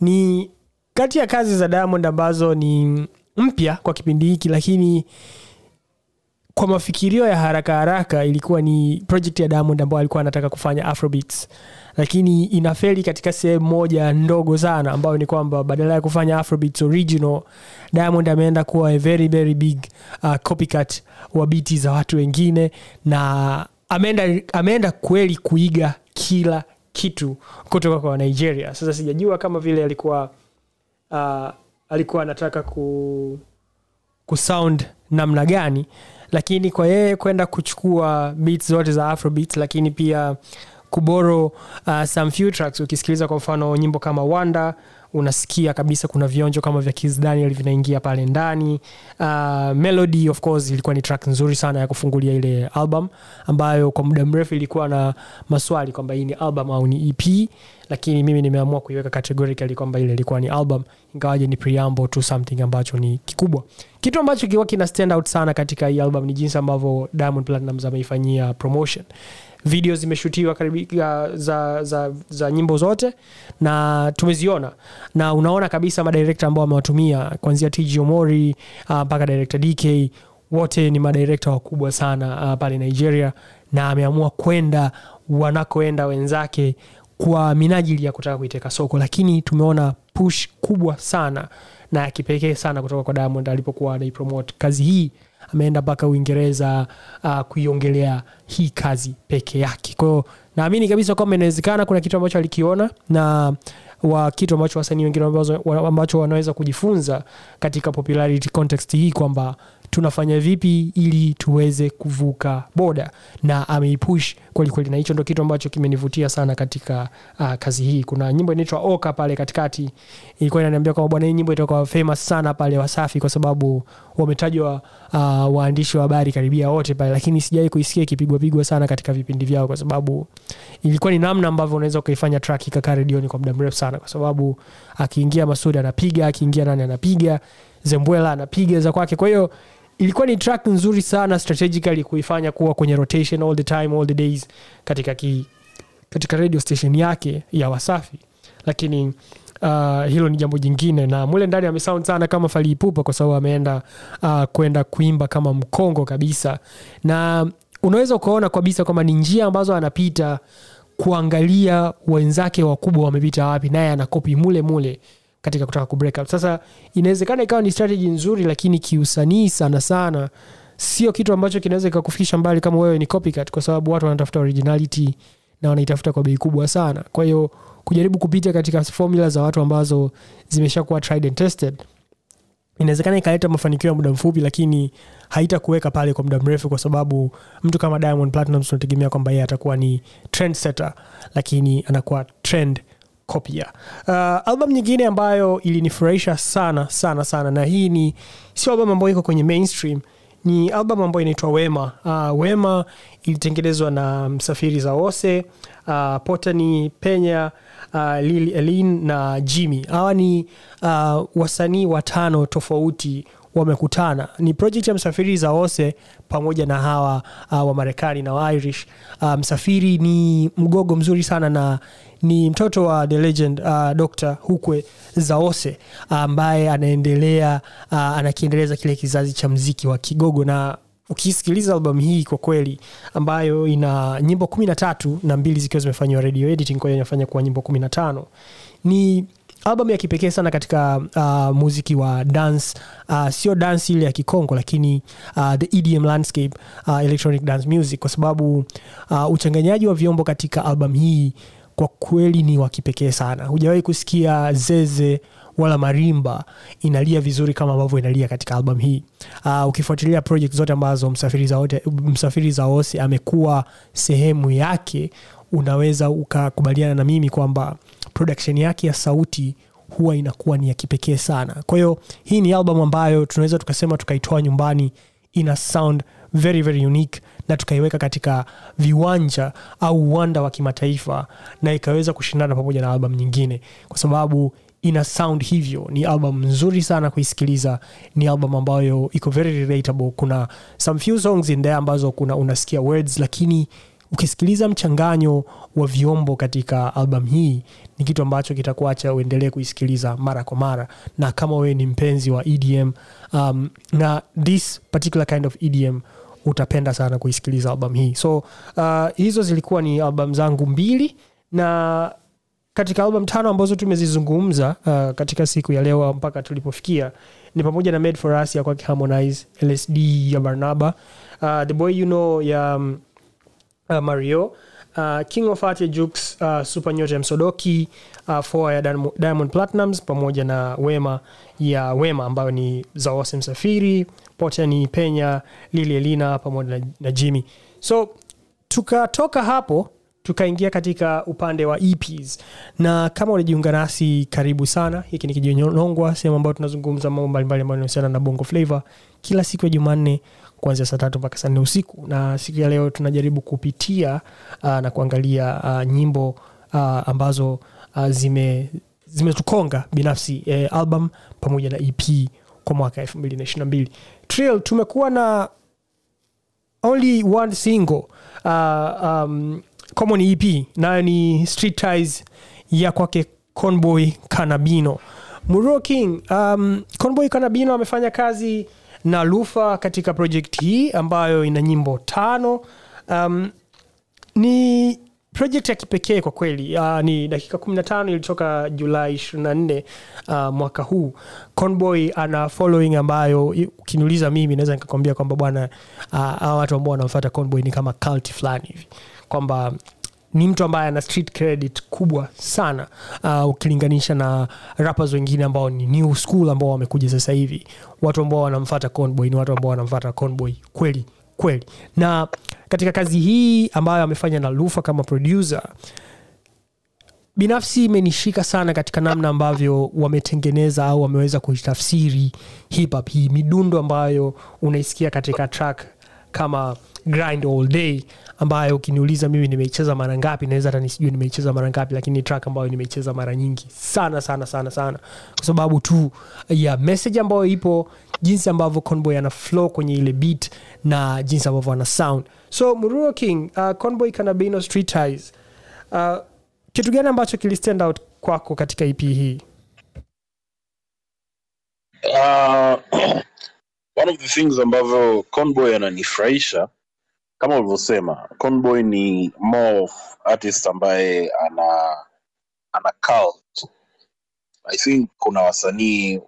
Ni kati ya kazi za diamond ambazo ni mpya kwa kipindi hiki lakini kwa mafikirio ya haraka haraka ilikuwa ni project ya diamond ambayo alikuwa anataka kufanya afrobeats. Lakini inafeli katika sehemu moja ndogo sana ambayo ni kwamba badala ya kufanya afrobeats original diamond ameenda kuwa a very very big uh, copycat wa biti za watu wengine na ameenda ameenda kweli kuiga kila kitu kutoka kwa nigeria. Sasa sijajua kama vile alikuwa uh, alikuwa anataka ku kusound namna gani lakini kwa yeye kwenda kuchukua beats zote za afrobeats lakini pia kuboro uh, some few tracks. Ukisikiliza kwa mfano nyimbo kama wanda unasikia kabisa kuna vionjo kama vya Kiss vinaingia pale ndani. Uh, melody of course ilikuwa ni track nzuri sana ya kufungulia ile album ambayo kwa muda mrefu ilikuwa na maswali kwamba hii ni album au ni ep lakini mimi nimeamua kuiweka categorically kwamba ile ilikuwa ni album ingawaje ni preamble to something ambacho ni kikubwa. Kitu ambacho kiwa kina stand out sana katika hii album ni jinsi ambavyo diamond platinums ameifanyia promotion video zimeshutiwa karibia za, za, za nyimbo zote na tumeziona. Na unaona kabisa madirekta ambao amewatumia kuanzia tgomori omori uh, direkta dk wote ni madirekta wakubwa sana uh, pale nigeria na ameamua kwenda wanakoenda wenzake kwa minajili ya kutaka kuiteka soko. Lakini tumeona push kubwa sana na ya kipekee sana kutoka kwa diamond alipokuwa anaipromote. Kazi hii ameenda mpaka uingereza uh, kuiongelea hii kazi peke yake. Kwahiyo naamini kabisa kwamba inawezekana kuna kitu ambacho alikiona na wa kitu ambacho wasanii wengine ambacho wanaweza kujifunza katika popularity context hii kwamba tunafanya vipi ili tuweze kuvuka boda na ameipush kwelikweli na hicho ndo kitu ambacho kimenivutia sana katika uh, kazi hii. Kuna nyimbo inaitwa oka pale katikati. Ilikuwa inaniambia kwamba bwana hii nyimbo itakuwa famous sana pale wasafi kwa sababu wametajwa uh, waandishi wa habari karibia wote pale lakini sijawai kuisikia ikipigwapigwa sana katika vipindi vyao kwa sababu ilikuwa ni namna ambavyo unaweza ukaifanya track ikakaa redioni kwa muda mrefu sana kwa sababu akiingia masudi anapiga akiingia nani anapiga zembwela anapiga za kwake. Kwa hiyo ilikuwa ni track nzuri sana strategically kuifanya kuwa kwenye rotation all the time all the days katika ki, katika radio station yake ya wasafi. Lakini uh, hilo ni jambo jingine na mule ndani amesound sana kama faliipupa kwa sababu ameenda uh, kwenda kuimba kama mkongo kabisa. Na unaweza ukaona kabisa kwamba ni njia ambazo anapita kuangalia wenzake wakubwa wamepita wapi naye anakopi mule mule katika kutaka kubreak up sasa inawezekana ikawa ni strategy nzuri lakini kiusanii sana sana sio kitu ambacho kinaweza kikakufikisha mbali kama wewe ni copycat kwa sababu watu wanatafuta originality na wanaitafuta kwa bei kubwa sana. Kwa hiyo kujaribu kupita katika formula za watu ambazo zimeshakuwa tried and tested inawezekana ikaleta mafanikio ya muda mfupi lakini haitakuweka pale kwa muda mrefu kwa sababu mtu kama diamond platinum tunategemea kwamba yeye atakuwa ni trend setter lakini anakuwa trend copia uh, album nyingine ambayo ilinifurahisha sana sana sana na hii ni sio album ambayo iko kwenye mainstream ni album ambayo inaitwa wema. Uh, wema ilitengenezwa na msafiri za ose uh, potani penya uh, Lil elin na jimmy. Hawa ni uh, wasanii watano tofauti wamekutana. Ni project ya msafiri za ose pamoja na hawa uh, wa marekani na wa irish. Uh, msafiri ni mgogo mzuri sana na ni mtoto wa the legend uh, dr hukwe zaose ambaye anaendelea uh, anakiendeleza kile kizazi cha mziki wa kigogo. Na ukisikiliza albamu hii kwa kweli ambayo ina nyimbo kumi na tatu na mbili zikiwa zimefanyiwa radio editing kwa hiyo inafanya kuwa nyimbo kumi na tano. Ni album ya kipekee sana katika uh, muziki wa dance uh, sio dance ile ya kikongo lakini uh, the edm landscape uh, electronic dance music kwa sababu uh, uchanganyaji wa vyombo katika album hii kwa kweli ni wa kipekee sana. Hujawahi kusikia zeze wala marimba inalia vizuri kama ambavyo inalia katika album hii. Uh, ukifuatilia project zote ambazo msafiri Zaote, msafiri za ose amekuwa sehemu yake unaweza ukakubaliana na mimi kwamba production yake ya sauti huwa inakuwa ni ya kipekee sana. Kwa hiyo hii ni album ambayo tunaweza tukasema tukaitoa nyumbani ina sound very very unique na tukaiweka katika viwanja au uwanda wa kimataifa na ikaweza kushindana pamoja na albamu nyingine. Kwa sababu ina sound hivyo ni album nzuri sana kuisikiliza ni album ambayo iko very relatable. Kuna some few songs in there ambazo kuna unasikia words lakini ukisikiliza mchanganyo wa vyombo katika album hii ni kitu ambacho kitakuacha uendelee kuisikiliza mara kwa mara. Na kama wewe ni mpenzi wa edm um, na this particular kind of edm utapenda sana kuisikiliza albamu hii. So uh, hizo zilikuwa ni albamu zangu mbili na katika albamu tano ambazo tumezizungumza uh, katika siku ya leo mpaka tulipofikia ni pamoja na made for us ya kwake harmonize lsd ya barnaba uh, the boy you know ya um, uh, mario uh, king of art ya jux uh, super nyota ya msodoki uh, foa ya Diamond- platinums pamoja na wema ya wema ambayo ni zawose msafiri pote ni penya lili elina pamoja na, jimmy. So tukatoka hapo tukaingia katika upande wa eps na kama unajiunga nasi karibu sana. Hiki ni kijinongwa sehemu ambayo tunazungumza mambo mbalimbali ambayo inahusiana na bongo flavor kila siku ya jumanne kuanzia saa tatu mpaka saa nne usiku. Na siku ya leo tunajaribu kupitia uh, na kuangalia uh, nyimbo uh, ambazo uh, zime zimetukonga binafsi eh, album pamoja na ep kwa mwaka 222 trill tumekuwa na only one single uh, um, common ep nayo ni street ties ya kwake conboy kanabino. Muro king um, conboy kanabino amefanya kazi na lufa katika project hii ambayo ina nyimbo tano. Um, ni project ya kipekee kwa kweli uh, ni dakika 15 ilitoka julai 24 uh, mwaka huu. Conboy ana following ambayo ukiniuliza mimi naweza nikakwambia kwamba bwana uh, watu ambao wanamfata conboy ni kama cult fulani hivi. Kwamba ni mtu ambaye ana street credit kubwa sana uh, ukilinganisha na rappers wengine ambao ni new school ambao wamekuja sasa hivi. Watu ambao wanamfata conboy ni watu ambao wanamfata conboy kweli kweli. Na katika kazi hii ambayo amefanya na lufa kama producer binafsi imenishika sana katika namna ambavyo wametengeneza au wameweza kuitafsiri hip hop hii midundo ambayo unaisikia katika track kama grind all day ambayo ukiniuliza mimi nimeicheza mara ngapi naweza hata nisijue nimeicheza mara ngapi lakini ni track ambayo nimeicheza mara nyingi sana sana sana sana. Kwa sababu tu ya message ambayo ipo jinsi ambavyo conboy ana flow kwenye ile beat na jinsi ambavyo ana sound so muruo king uh, conboy Canabino, street ties uh, kitu gani ambacho kilistand out kwako katika ep hii? Uh, [CLEARS THROAT] one of the things ambavyo conboy ananifurahisha kama ulivyosema conboy ni more of artist ambaye ana ana cult. I think kuna wasanii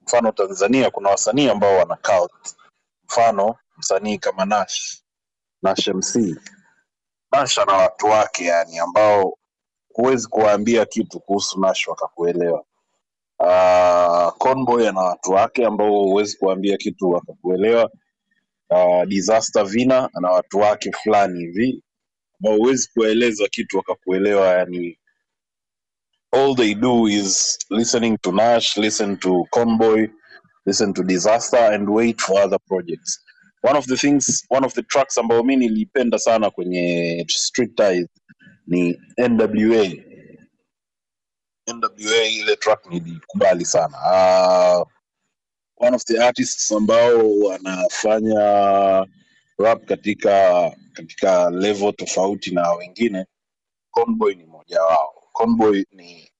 mfano tanzania kuna wasanii ambao wana cult. Mfano msanii kama nash nash mc nash ana watu wake yani ambao huwezi kuwaambia kitu kuhusu nash wakakuelewa. Uh, conboy ana watu wake ambao huwezi kuwaambia kitu wakakuelewa. Uh, disaster vina ana watu wake fulani hivi ambao huwezi kuwaeleza kitu wakakuelewa yani all they do is listening to nash listen to conboy listen to disaster and wait for other projects one of the things one of the tracks ambayo mi nilipenda sana kwenye street ties ni nwa nwa ile track nilikubali sana. Uh, one of the artists ambao wanafanya rap katika katika level tofauti na wengine conboy ni mmoja wao. Conboy ni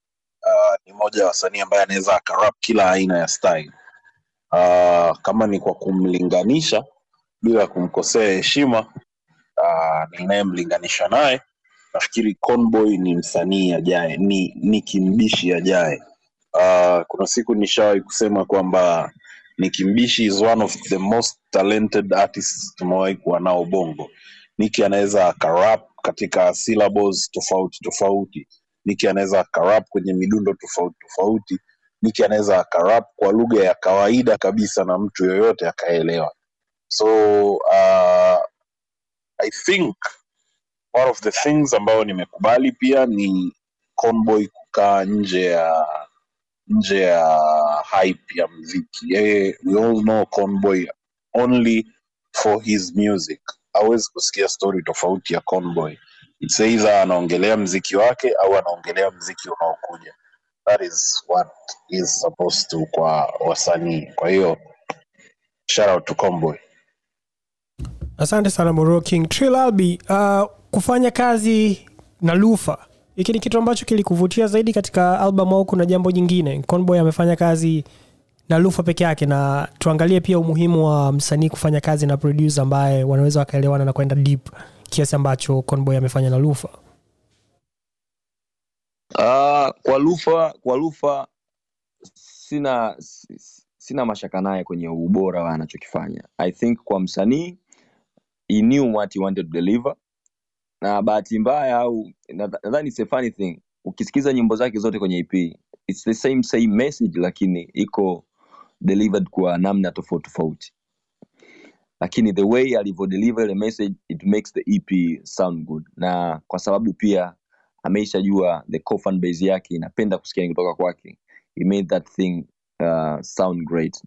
uh, ni moja ya wasanii ambaye anaweza akarap kila aina ya style. Uh, kama ni kwa kumlinganisha bila kumkosea heshima ninayemlinganisha naye nafikiri conboy ni msanii ajaye ni ni kimbishi ajaye. Uh, kuna siku nishawahi kusema kwamba Nicki Mbishi is one of the most talented artists tumewahi kuwa nao bongo. Nicki anaweza akarap katika syllables tofauti tofauti. Nicki anaweza akarap kwenye midundo tofauti tofauti. Nicki anaweza akarap kwa lugha ya kawaida kabisa na mtu yoyote akaelewa so uh, i think one of the things ambayo nimekubali pia ni conboy kukaa nje ya nje ya hype ya mziki. Yeye we all know conboy only for his music. Hawezi kusikia story tofauti ya conboy It's either anaongelea mziki wake au anaongelea mziki unaokuja. That is what is supposed to kwa wasanii. Kwa hiyo shout out to conboy asante sana moro king trilalbi uh, kufanya kazi na lufa. Hiki ni kitu ambacho kilikuvutia zaidi katika album au kuna jambo jingine? Conboy amefanya kazi na lufa peke yake na tuangalie pia umuhimu wa msanii kufanya kazi na producer ambaye wanaweza wakaelewana na kwenda deep kiasi ambacho conboy amefanya na lufa. Uh, kwa Lufa kwa Lufa sina sina mashaka naye kwenye ubora wa anachokifanya. I think kwa msanii he knew what he wanted to deliver, na bahati mbaya au nadha- nadhani it's a funny thing, ukisikiza nyimbo zake zote kwenye EP it's the same same message, lakini iko delivered kwa namna tofauti tofauti, lakini the way alivyodeliver ile message it makes the EP sound good, na kwa sababu pia ameishajua the base yake inapenda kusikia kutoka kwake he made that thing uh, sound great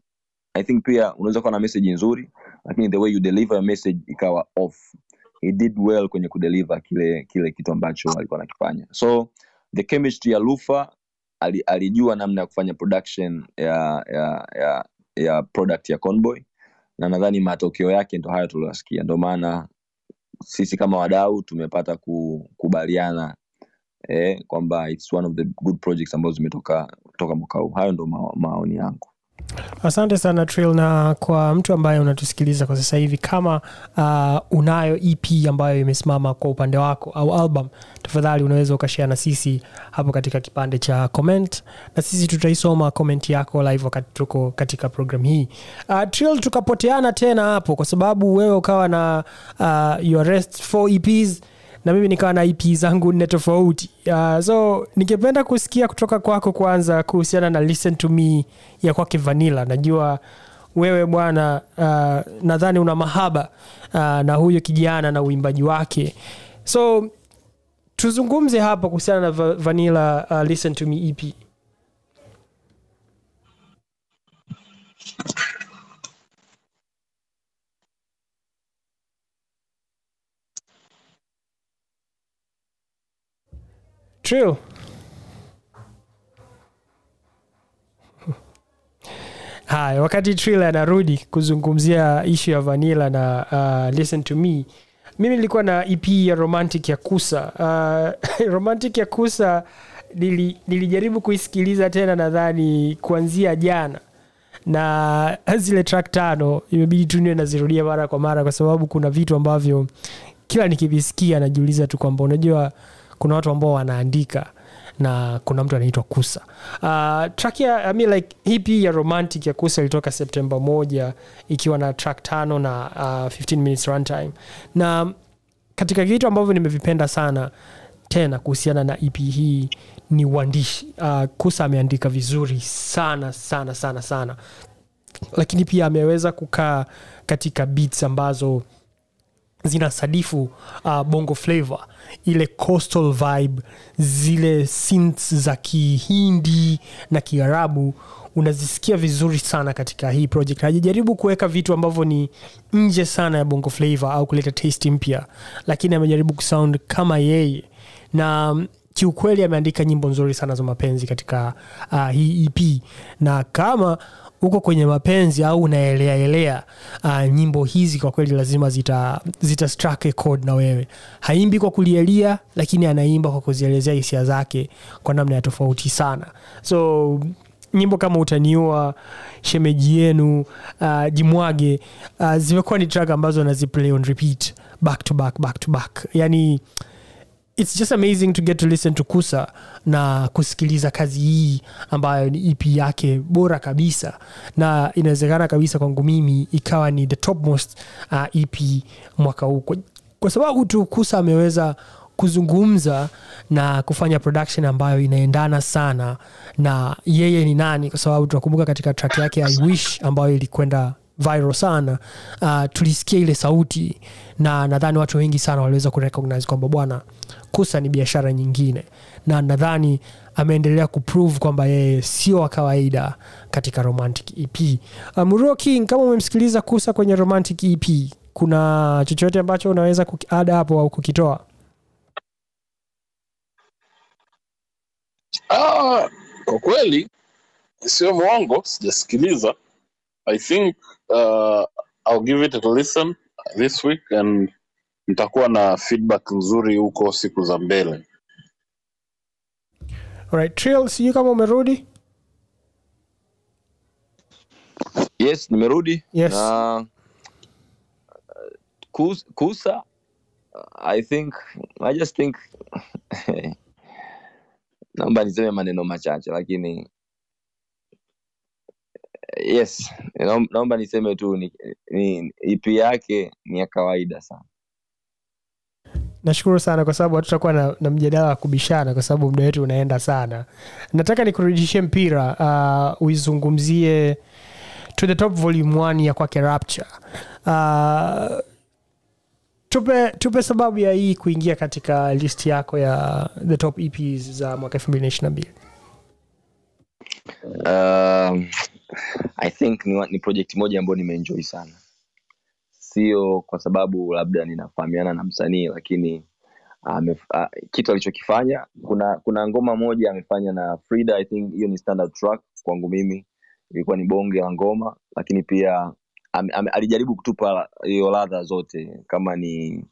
i think pia unaweza kuwa na message nzuri lakini the way you deliver your message ikawa off. He did well kwenye kudeliver kile kile kitu ambacho alikuwa anakifanya. So the chemistry ya lufa ali, alijua namna ya kufanya production ya ya ya, ya product ya conboy na nadhani matokeo yake ndo hayo tuliyosikia ndio maana sisi kama wadau tumepata kukubaliana eh, kwamba it's one of the good projects ambazo zimetoka toka mwaka huu. Hayo ndo ma, maoni yangu asante sana Trill, na kwa mtu ambaye unatusikiliza kwa sasa hivi kama uh, unayo ep ambayo imesimama kwa upande wako au album tafadhali unaweza ukashea na sisi hapo katika kipande cha comment na sisi tutaisoma comment yako live wakati tuko katika program hii. Uh, Trill, tukapoteana tena hapo kwa sababu wewe ukawa na uh, your rest 4 eps na mimi nikawa na ip zangu nne tofauti. Uh, so ningependa kusikia kutoka kwako kwanza kuhusiana na listen to me ya kwake vanila najua wewe bwana uh, nadhani una mahaba uh, na huyo kijana na uimbaji wake. So tuzungumze hapa kuhusiana na vanila uh, listen to me ep True. haya wakati tril anarudi kuzungumzia ishu ya vanilla na uh, listen to me mimi nilikuwa na ep ya romantic ya kusa uh, [LAUGHS] romantic ya kusa nili, nilijaribu kuisikiliza tena nadhani kuanzia jana na [LAUGHS] zile track tano imebidi tu niwe nazirudia mara kwa mara kwa sababu kuna vitu ambavyo kila nikivisikia najiuliza tu kwamba unajua kuna watu ambao wanaandika na kuna mtu anaitwa kusa. Uh, track ya I mean like hii ya romantic ya kusa ilitoka septemba moja ikiwa na track tano na uh, 15 minutes runtime. Na katika vitu ambavyo nimevipenda sana tena kuhusiana na ep hii ni uandishi. Uh, kusa ameandika vizuri sana sana sana sana. Lakini pia ameweza kukaa katika beats ambazo zina sadifu uh, bongo flavor. Ile coastal vibe zile synths za kihindi na kiarabu unazisikia vizuri sana katika hii project. Hajajaribu kuweka vitu ambavyo ni nje sana ya bongo flavor au kuleta taste mpya lakini amejaribu kusound kama yeye. Na mm, kiukweli ameandika nyimbo nzuri sana za mapenzi katika uh, hii ep na kama uko kwenye mapenzi au unaeleaelea uh, nyimbo hizi kwa kweli lazima zita, zita chord na wewe. Haimbi kwa kulielia lakini anaimba kwa kuzielezea hisia zake kwa namna ya tofauti sana. So nyimbo kama utaniua shemeji yenu uh, jimwage uh, zimekuwa ni track ambazo naziplay on repeat back to back back to back. Yani it's just amazing to get to listen to kusa na kusikiliza kazi hii ambayo ni ep yake bora kabisa. Na inawezekana kabisa kwangu mimi ikawa ni the topmost uh, ep mwaka huu. Kwa, kwa sababu tu kusa ameweza kuzungumza na kufanya production ambayo inaendana sana na yeye ni nani kwa sababu tunakumbuka katika track yake i wish ambayo ilikwenda viral sana uh, tulisikia ile sauti na nadhani watu wengi sana waliweza kurecognize kwamba bwana kusa ni biashara nyingine. Na nadhani ameendelea kuprove kwamba yeye sio wa kawaida katika romantic ep Muruo king kama umemsikiliza kusa kwenye romantic ep kuna chochote ambacho unaweza kuada hapo au kukitoa? Ah, kwa kweli sio mwongo, sijasikiliza. I think uh, I'll give it a listen this week and nitakuwa na feedback nzuri huko siku za mbele. Alright, Trill, sijui kama umerudi yes nimerudi Yes. na uh, kus, kusa i think i just think [LAUGHS] naomba niseme maneno machache lakini yes. Naomba niseme tu ni, ni ip yake ni ya kawaida sana. Nashukuru sana kwa sababu hatutakuwa na, na mjadala wa kubishana kwa sababu muda wetu unaenda sana. Nataka nikurudishie mpira uh, uizungumzie to the top volume 1 ya kwake rapture. Uh, tupe, tupe sababu ya hii kuingia katika list yako ya the top eps za mwaka 2022 um, i think ni, ni project moja ambayo nimeenjoy sana. Sio kwa sababu labda ninafahamiana na msanii lakini ame, uh, kitu alichokifanya kuna kuna ngoma moja amefanya na frida i think hiyo ni standard track kwangu mimi. Ilikuwa ni bonge la ngoma lakini pia am, am, alijaribu kutupa hiyo ladha zote kama ni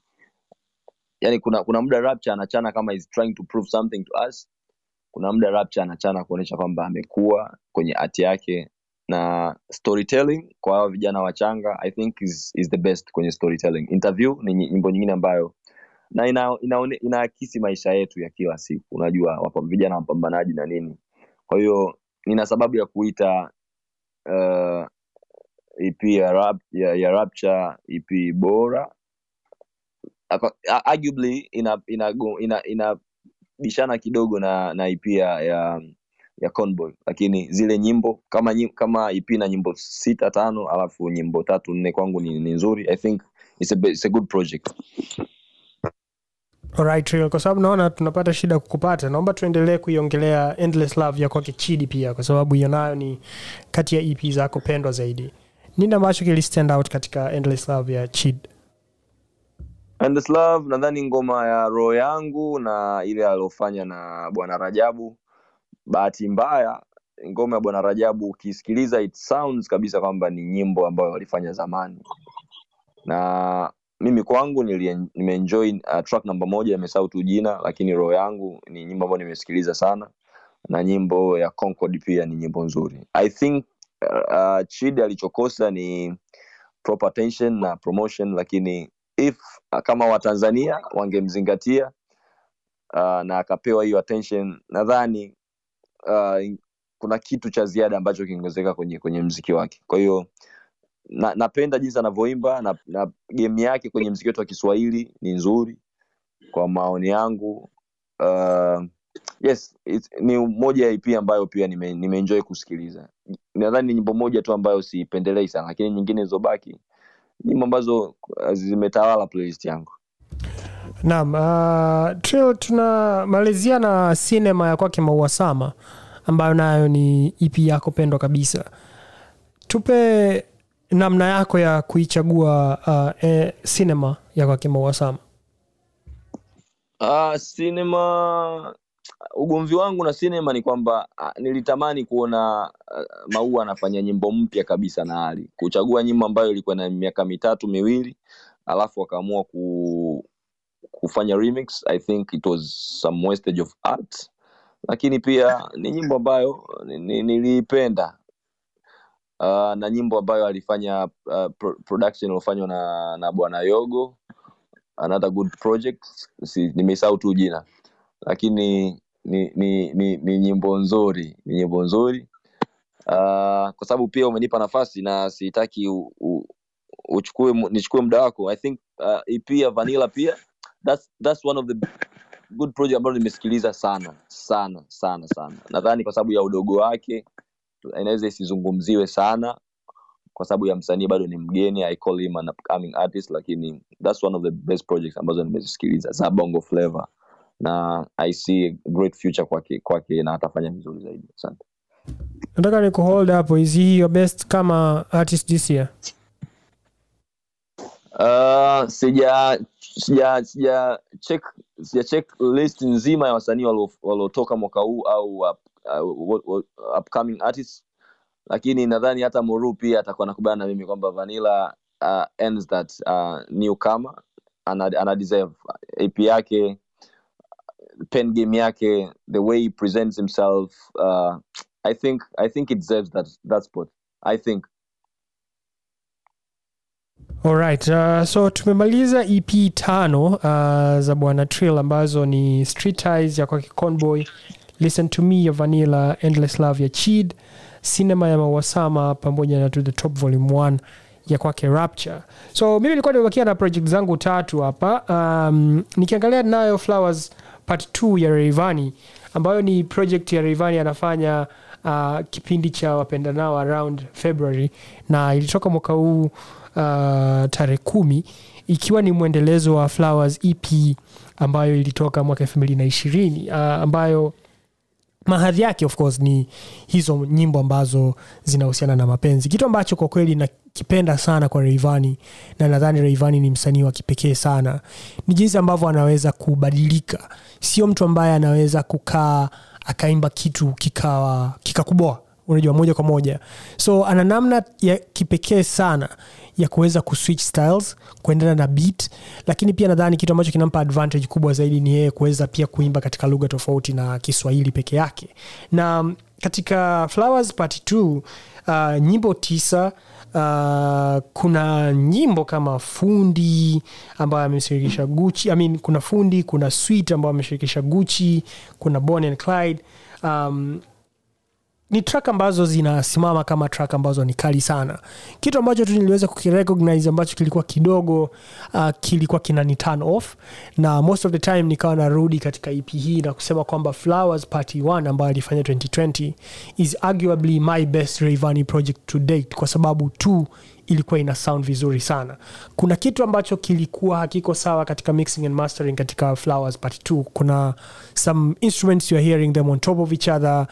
yani kuna kuna muda rapture anachana kama is trying to prove something to us. Kuna muda rapture anachana kuonyesha kwamba amekuwa kwenye art yake na storytelling kwa hawa vijana wachanga i think is, is the best kwenye storytelling. Interview ni nyimbo nyingine ambayo na ina, ina, inaakisi maisha yetu ya kila siku. Unajua wapa, vijana wapambanaji na nini. Kwa hiyo nina sababu ya kuita uh, ep ya, rap, ya, ya rapture ep bora. Arguably ina ina ina, ina kidogo na na ip ya, ya ya Conboy lakini zile nyimbo kama nyim, kama ep na nyimbo sita tano alafu nyimbo tatu nne kwangu ni, ni nzuri i think it's a, it's a good project Alright, Trill, kwa sababu naona tunapata shida kukupata naomba tuendelee kuiongelea endless love ya kwake chidi pia kwa sababu hiyo nayo ni kati ya ep zako pendwa zaidi nini ambacho kili stand out katika endless love ya Chidi? Endless Love nadhani ngoma ya roho yangu na ile aliyofanya na bwana Rajabu. Bahati mbaya ngoma ya bwana Rajabu ukisikiliza it sounds kabisa kwamba ni nyimbo ambayo walifanya zamani, na mimi kwangu nimeenjoy uh, track namba moja, nimesahau tu jina, lakini roho yangu ni nyimbo ambayo nimesikiliza sana, na nyimbo ya Concord pia ni nyimbo nzuri. I think uh, Chidi alichokosa ni proper attention na promotion, lakini if uh, kama Watanzania wangemzingatia uh, na akapewa hiyo attention, nadhani uh, kuna kitu cha ziada ambacho kiongezeka kwenye kwenye mziki wake. Kwa hiyo na, napenda jinsi anavyoimba na, na game yake kwenye mziki wetu wa Kiswahili ni nzuri kwa maoni yangu. Uh, yes it, ni moja ya EP ambayo pia nime, nimeenjoy kusikiliza. Nadhani ni nyimbo moja tu ambayo siipendelei sana, lakini nyingine zilizobaki nyimbo ambazo uh, zimetawala playlist yangu. Naam uh, Trill, tunamalizia na sinema ya kwake maua sama ambayo nayo ni ep yako pendwa kabisa. Tupe namna yako ya kuichagua uh, e, sinema ya kwake maua sama. Uh, sinema ugomvi wangu na sinema ni kwamba uh, nilitamani kuona uh, Maua anafanya nyimbo mpya kabisa na Ali, kuchagua nyimbo ambayo ilikuwa na miaka mitatu miwili, alafu akaamua ku, kufanya remix. I think it was some wastage of art, lakini pia ni nyimbo ambayo ni- ni- niliipenda. Uh, na nyimbo ambayo alifanya uh, pro, production iliyofanywa na, na bwana Yogo another good project. Si, nimesahau tu jina. Lakini ni ni, ni, ni nyimbo nzuri ni nyimbo nzuri. Uh, kwa sababu pia umenipa nafasi na u, uchukue nichukue muda wako. I think uh, EP ya vanilla pia that's, that's one of the good project ambayo nimesikiliza sana sana sana sana. Nadhani kwa sababu ya udogo wake inaweza isizungumziwe sana. Kwa sababu ya msanii bado ni mgeni i call him an upcoming artist lakini that's one of the best projects ambazo nimezisikiliza za bongo flavor na i see a great future kwake kwake na atafanya vizuri zaidi. Asante. Nataka ni kuhold hapo. Is he your best kama artist this year Uh, sija sija sija check sija check list nzima ya wasanii waliotoka mwaka huu au up, uh, what- upcoming artists. Lakini nadhani hata Moru pia atakuwa nakubana na mimi kwamba Vanilla uh, ends that uh, newcomer. Ana, ana deserve AP yake pen game yake the way he presents himself uh, I think I think it deserves that that spot. I think Alright, uh, so tumemaliza ep tano uh, za bwana trill ambazo ni street ties ya kwake conboy listen to me ya vanilla endless love ya chid cinema ya mawasama pamoja na to the top volume 1 ya kwake rapture. So mimi nilikuwa nimebakia na project zangu tatu hapa. Um, nikiangalia nayo flowers part 2 ya reivani ambayo ni project ya reivani anafanya uh, kipindi cha wapendanao around february na ilitoka mwaka huu uh, tarehe kumi ikiwa ni mwendelezo wa flowers ep ambayo ilitoka mwaka elfu mbili na ishirini uh, ambayo mahadhi yake of course ni hizo nyimbo ambazo zinahusiana na mapenzi. Kitu ambacho kwa kweli nakipenda sana kwa reivani na nadhani reivani ni msanii wa kipekee sana ni jinsi ambavyo anaweza kubadilika. Sio mtu ambaye anaweza kukaa akaimba kitu kikawa kikakuboa unajua moja kwa moja. So ana namna ya kipekee sana ya kuweza kuswitch styles kuendana na beat lakini pia nadhani kitu ambacho kinampa advantage kubwa zaidi ni yeye kuweza pia kuimba katika lugha tofauti na kiswahili peke yake. Na mm, katika flowers part 2 uh, nyimbo tisa Uh, kuna nyimbo kama fundi ambayo ameshirikisha guchi I mean, kuna fundi kuna swit ambayo ameshirikisha guchi kuna bon and Clyde um, ni track ambazo zinasimama kama track ambazo ni kali sana. Kitu ambacho tu niliweza kukirecognize ambacho kilikuwa kidogo uh, kilikuwa kinani turn off na most of the time nikawa narudi katika ep hii na kusema kwamba flowers party 1 ambayo alifanya 2020 is arguably my best rayvani project to date kwa sababu tu ilikuwa ina sound vizuri sana. Kuna kitu ambacho kilikuwa hakiko sawa katika mixing and mastering katika flowers part 2 kuna some instruments you are hearing them on top of each other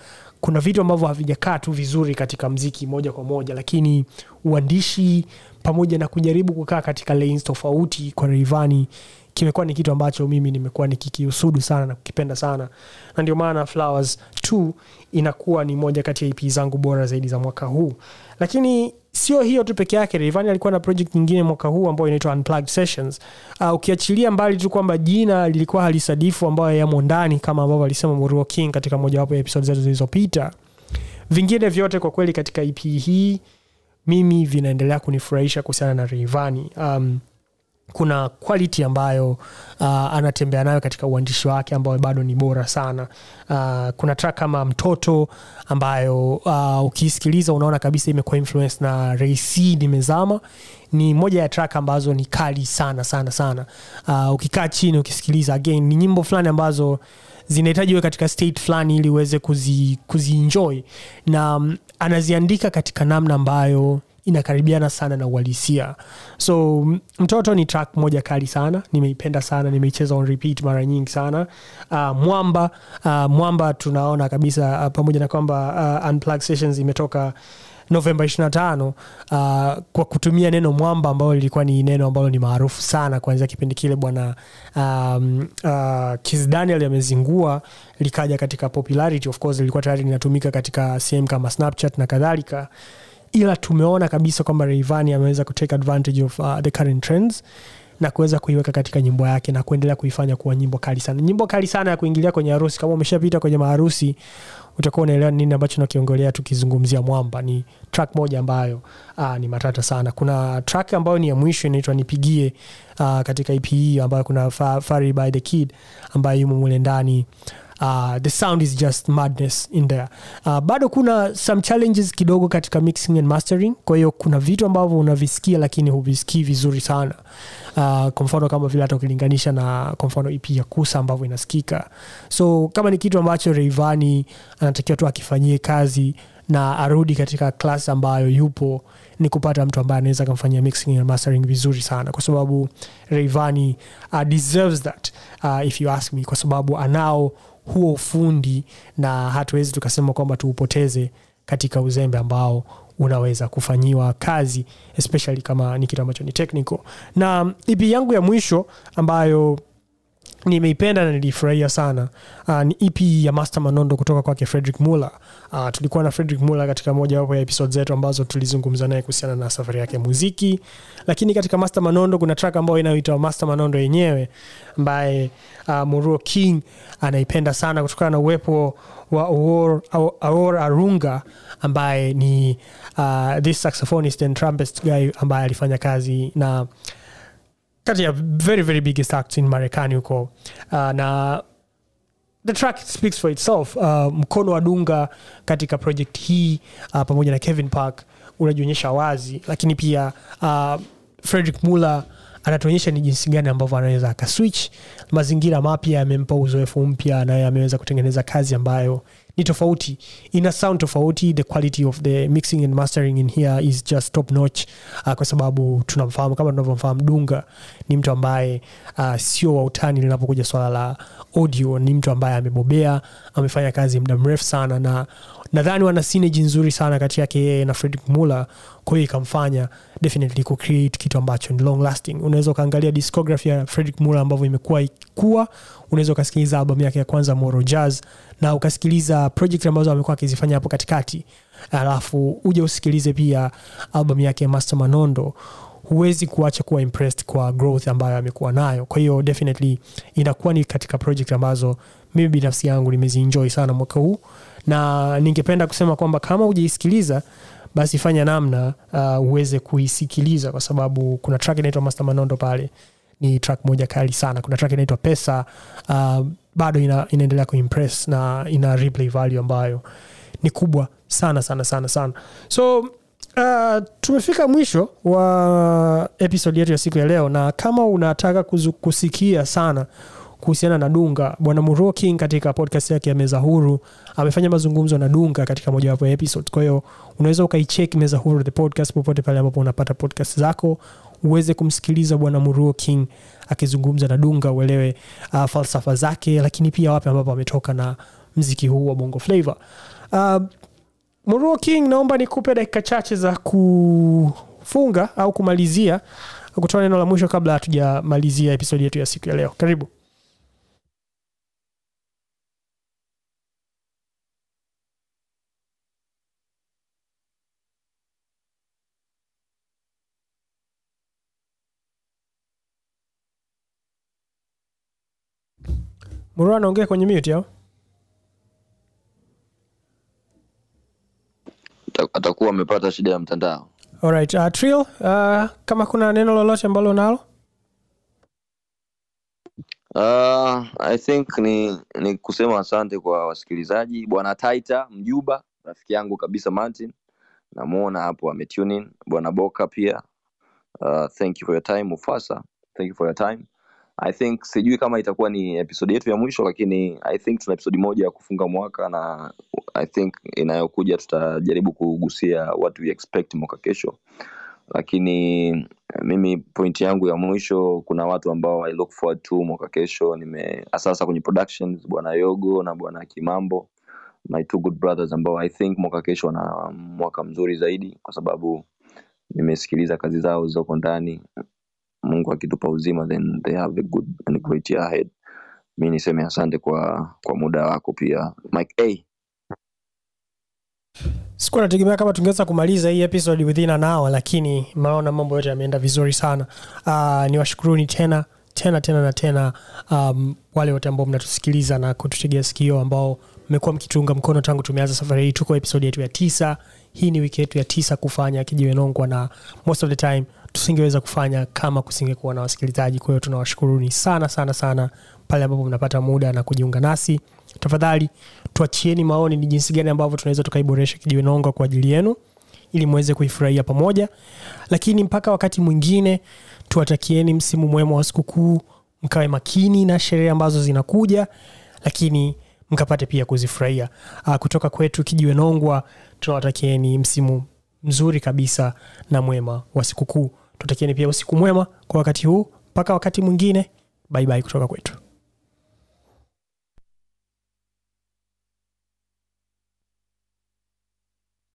kuna vitu ambavyo havijakaa tu vizuri katika mziki moja kwa moja lakini uandishi pamoja na kujaribu kukaa katika lanes tofauti kwa Rayvanny kimekuwa ni kitu ambacho mimi nimekuwa nikikiusudu sana na kukipenda sana. Na ndio maana flowers 2 inakuwa ni moja kati ya ep zangu bora zaidi za mwaka huu. Lakini sio hiyo tu peke yake Rayvanny alikuwa na project nyingine mwaka huu ambayo inaitwa unplugged sessions. Uh, ukiachilia mbali tu kwamba jina lilikuwa halisadifu ambayo yamo ndani kama ambavyo alisema Muruo King katika mojawapo ya episode zetu zilizopita vingine vyote kwa kweli katika ep hii mimi vinaendelea kunifurahisha kuhusiana na Rayvanny. Um, kuna quality ambayo uh, anatembea nayo katika uandishi wake ambayo bado ni bora sana. Uh, kuna track kama mtoto ambayo uh, ukiisikiliza unaona kabisa imekuwa influence na reisi nimezama. Ni moja ya track ambazo ni kali sana sana sana. Uh, ukikaa chini ukisikiliza again ni nyimbo fulani ambazo zinahitaji uwe katika state fulani ili uweze kuzi, kuzienjoy na um, anaziandika katika namna ambayo inakaribiana sana na uhalisia. So mtoto ni track moja kali sana nimeipenda sana nimeicheza on repeat mara nyingi sana. Uh, mwamba uh, mwamba tunaona kabisa uh, pamoja na kwamba uh, unplug sessions imetoka novemba 25 uh, kwa kutumia neno mwamba ambalo lilikuwa ni neno ambalo ni maarufu sana kuanzia kipindi kile bwana um, uh, kis Daniel amezingua likaja katika popularity of course lilikuwa tayari linatumika katika sehemu kama snapchat na kadhalika ila tumeona kabisa kwamba Rayvanny ameweza kutake advantage of uh, the current trends na kuweza kuiweka katika nyimbo yake na kuendelea kuifanya kuwa nyimbo kali sana. Nyimbo kali sana ya kuingilia kwenye harusi. Kama umeshapita kwenye maharusi utakuwa unaelewa nini ambacho nakiongelea tukizungumzia mwamba. Ni track moja ambayo aa, ni matata sana. Kuna track ambayo ni ya mwisho inaitwa nipigie aa, katika ep ambayo kuna Fa- by the kid ambayo yumo mule ndani uh, the sound is just madness in there. Uh, bado kuna some challenges kidogo katika mixing and mastering. Kwa hiyo kuna vitu ambavyo unavisikia lakini huvisikii vizuri sana. Uh, kwa mfano kama vile hata ukilinganisha na kwa mfano ep ya kusa ambavyo inasikika. So kama ni kitu ambacho reivani anatakiwa tu akifanyie kazi na arudi katika klas ambayo yupo ni kupata mtu ambaye anaweza akamfanyia mixing and mastering vizuri sana. Kwa sababu reivani uh, deserves that uh, if you ask me. Kwa sababu anao huo ufundi na hatuwezi tukasema kwamba tuupoteze katika uzembe ambao unaweza kufanyiwa kazi especially kama ni kitu ambacho ni technical. Na ipi yangu ya mwisho ambayo nimeipenda na nilifurahia sana. Uh, ni ep ya master manondo kutoka kwake frederick muller. Uh, tulikuwa na frederick muller katika mojawapo ya episode zetu ambazo tulizungumza naye kuhusiana na safari yake ya muziki. Lakini katika master manondo kuna track ambayo inayoitwa master manondo yenyewe ambaye uh, muruo king anaipenda sana kutokana na uwepo wa Aor Arunga ambaye ni uh, this saxophonist and trumpet guy ambaye alifanya kazi na kati ya very very biggest acts in marekani huko uh, na the track speaks for itself. Uh, mkono wa dunga katika project hii uh, pamoja na kevin park unajionyesha wazi lakini pia uh, frederick muller anatuonyesha ni jinsi gani ambavyo anaweza akaswitch mazingira mapya yamempa uzoefu mpya naye ameweza kutengeneza kazi ambayo ni tofauti. Ina sound tofauti. The quality of the mixing and mastering in here is just top notch uh, kwa sababu tunamfahamu kama tunavyomfahamu dunga ni mtu ambaye uh, sio wa utani linapokuja swala la audio. Ni mtu ambaye amebobea amefanya kazi muda mrefu sana na nadhani wana sineji nzuri sana kati yake yeye na fredrick muller kwa hiyo ikamfanya definitely kucreate kitu ambacho ni long lasting. Unaweza ukaangalia discography ya fredrick muller ambavyo imekuwa ikikua unaweza ukasikiliza albamu yake ya kwanza moro jazz na ukasikiliza project ambazo amekuwa akizifanya hapo katikati. Alafu uje usikilize pia albamu yake ya master manondo. Huwezi kuacha kuwa impressed kwa growth ambayo amekuwa nayo. Kwa hiyo definitely inakuwa ni katika project ambazo mimi binafsi yangu nimezienjoy sana mwaka huu. Na ningependa kusema kwamba kama hujaisikiliza basi fanya namna uh, uweze kuisikiliza kwa sababu kuna track inaitwa master manondo pale. Ni track moja kali sana. Kuna track inaitwa pesa uh, bado ina, inaendelea kuimpress na ina replay value ambayo ni kubwa sana sana sana sana. So uh, tumefika mwisho wa episode yetu ya siku ya leo na kama unataka kuzu, kusikia sana kuhusiana na dunga. Bwana Muro king katika podcast yake ya meza huru amefanya mazungumzo na dunga katika mojawapo ya episode. Kwa unaweza ukaichek meza huru the podcast popote pale ambapo unapata podcast zako uweze kumsikiliza bwana muruo king akizungumza na dunga uelewe uh, falsafa zake lakini pia wapi ambapo ametoka na mziki huu wa bongo flavor uh, muruo king naomba nikupe dakika chache za kufunga au kumalizia kutoa neno la mwisho kabla hatujamalizia episodi yetu ya siku ya leo. Karibu Murua anaongea kwenye mute yao. Atakuwa amepata shida ya mtandao Alright, uh, Trill, uh, kama kuna neno lolote ambalo unalo Uh, I think ni ni kusema asante kwa wasikilizaji. Bwana Taita Mjuba, rafiki yangu kabisa Martin, namuona hapo ametune in. Bwana Boka pia, uh, thank you for your time. Mufasa, thank you for your time. I think sijui kama itakuwa ni episodi yetu ya mwisho, lakini I think tuna episodi moja ya kufunga mwaka na I think inayokuja tutajaribu kugusia what we expect mwaka kesho. Lakini mimi point yangu ya mwisho kuna watu ambao i look forward to mwaka kesho. Nime sasa kwenye productions bwana yogo na bwana kimambo my two good brothers ambao i think mwaka kesho wana mwaka mzuri zaidi kwa sababu nimesikiliza kazi zao zilizoko ndani mungu akitupa uzima then they have a good and great year ahead. Mi niseme asante kwa kwa muda wako pia. Mike a. Sikuwa nategemea kama tungeweza kumaliza hii episode within an hour lakini maona mambo yote yameenda vizuri sana. Uh, niwashukuruni tena tena tena na tena um, wale wote ambao mnatusikiliza na kututegea sikio ambao mmekuwa mkituunga mkono tangu tumeanza safari hii. Tuko episode yetu ya tisa. Hii ni wiki yetu ya tisa kufanya kijiwenongwa na most of the time tusingeweza kufanya kama kusingekuwa na wasikilizaji. Kwa hiyo tunawashukuruni sana sana sana pale ambapo mnapata muda na kujiunga nasi. Tafadhali tuachieni maoni ni jinsi gani ambavyo tunaweza tukaiboresha kijiwenonga kwa ajili yenu ili mweze kuifurahia pamoja. Lakini mpaka wakati mwingine tuwatakieni msimu mwema wa sikukuu mkawe makini na sherehe ambazo zinakuja lakini mkapate pia kuzifurahia. Uh, kutoka kwetu kijiwenongwa tunawatakieni msimu mzuri kabisa na mwema wa sikukuu tutakieni pia usiku mwema kwa wakati huu. Mpaka wakati mwingine. Baibai kutoka kwetu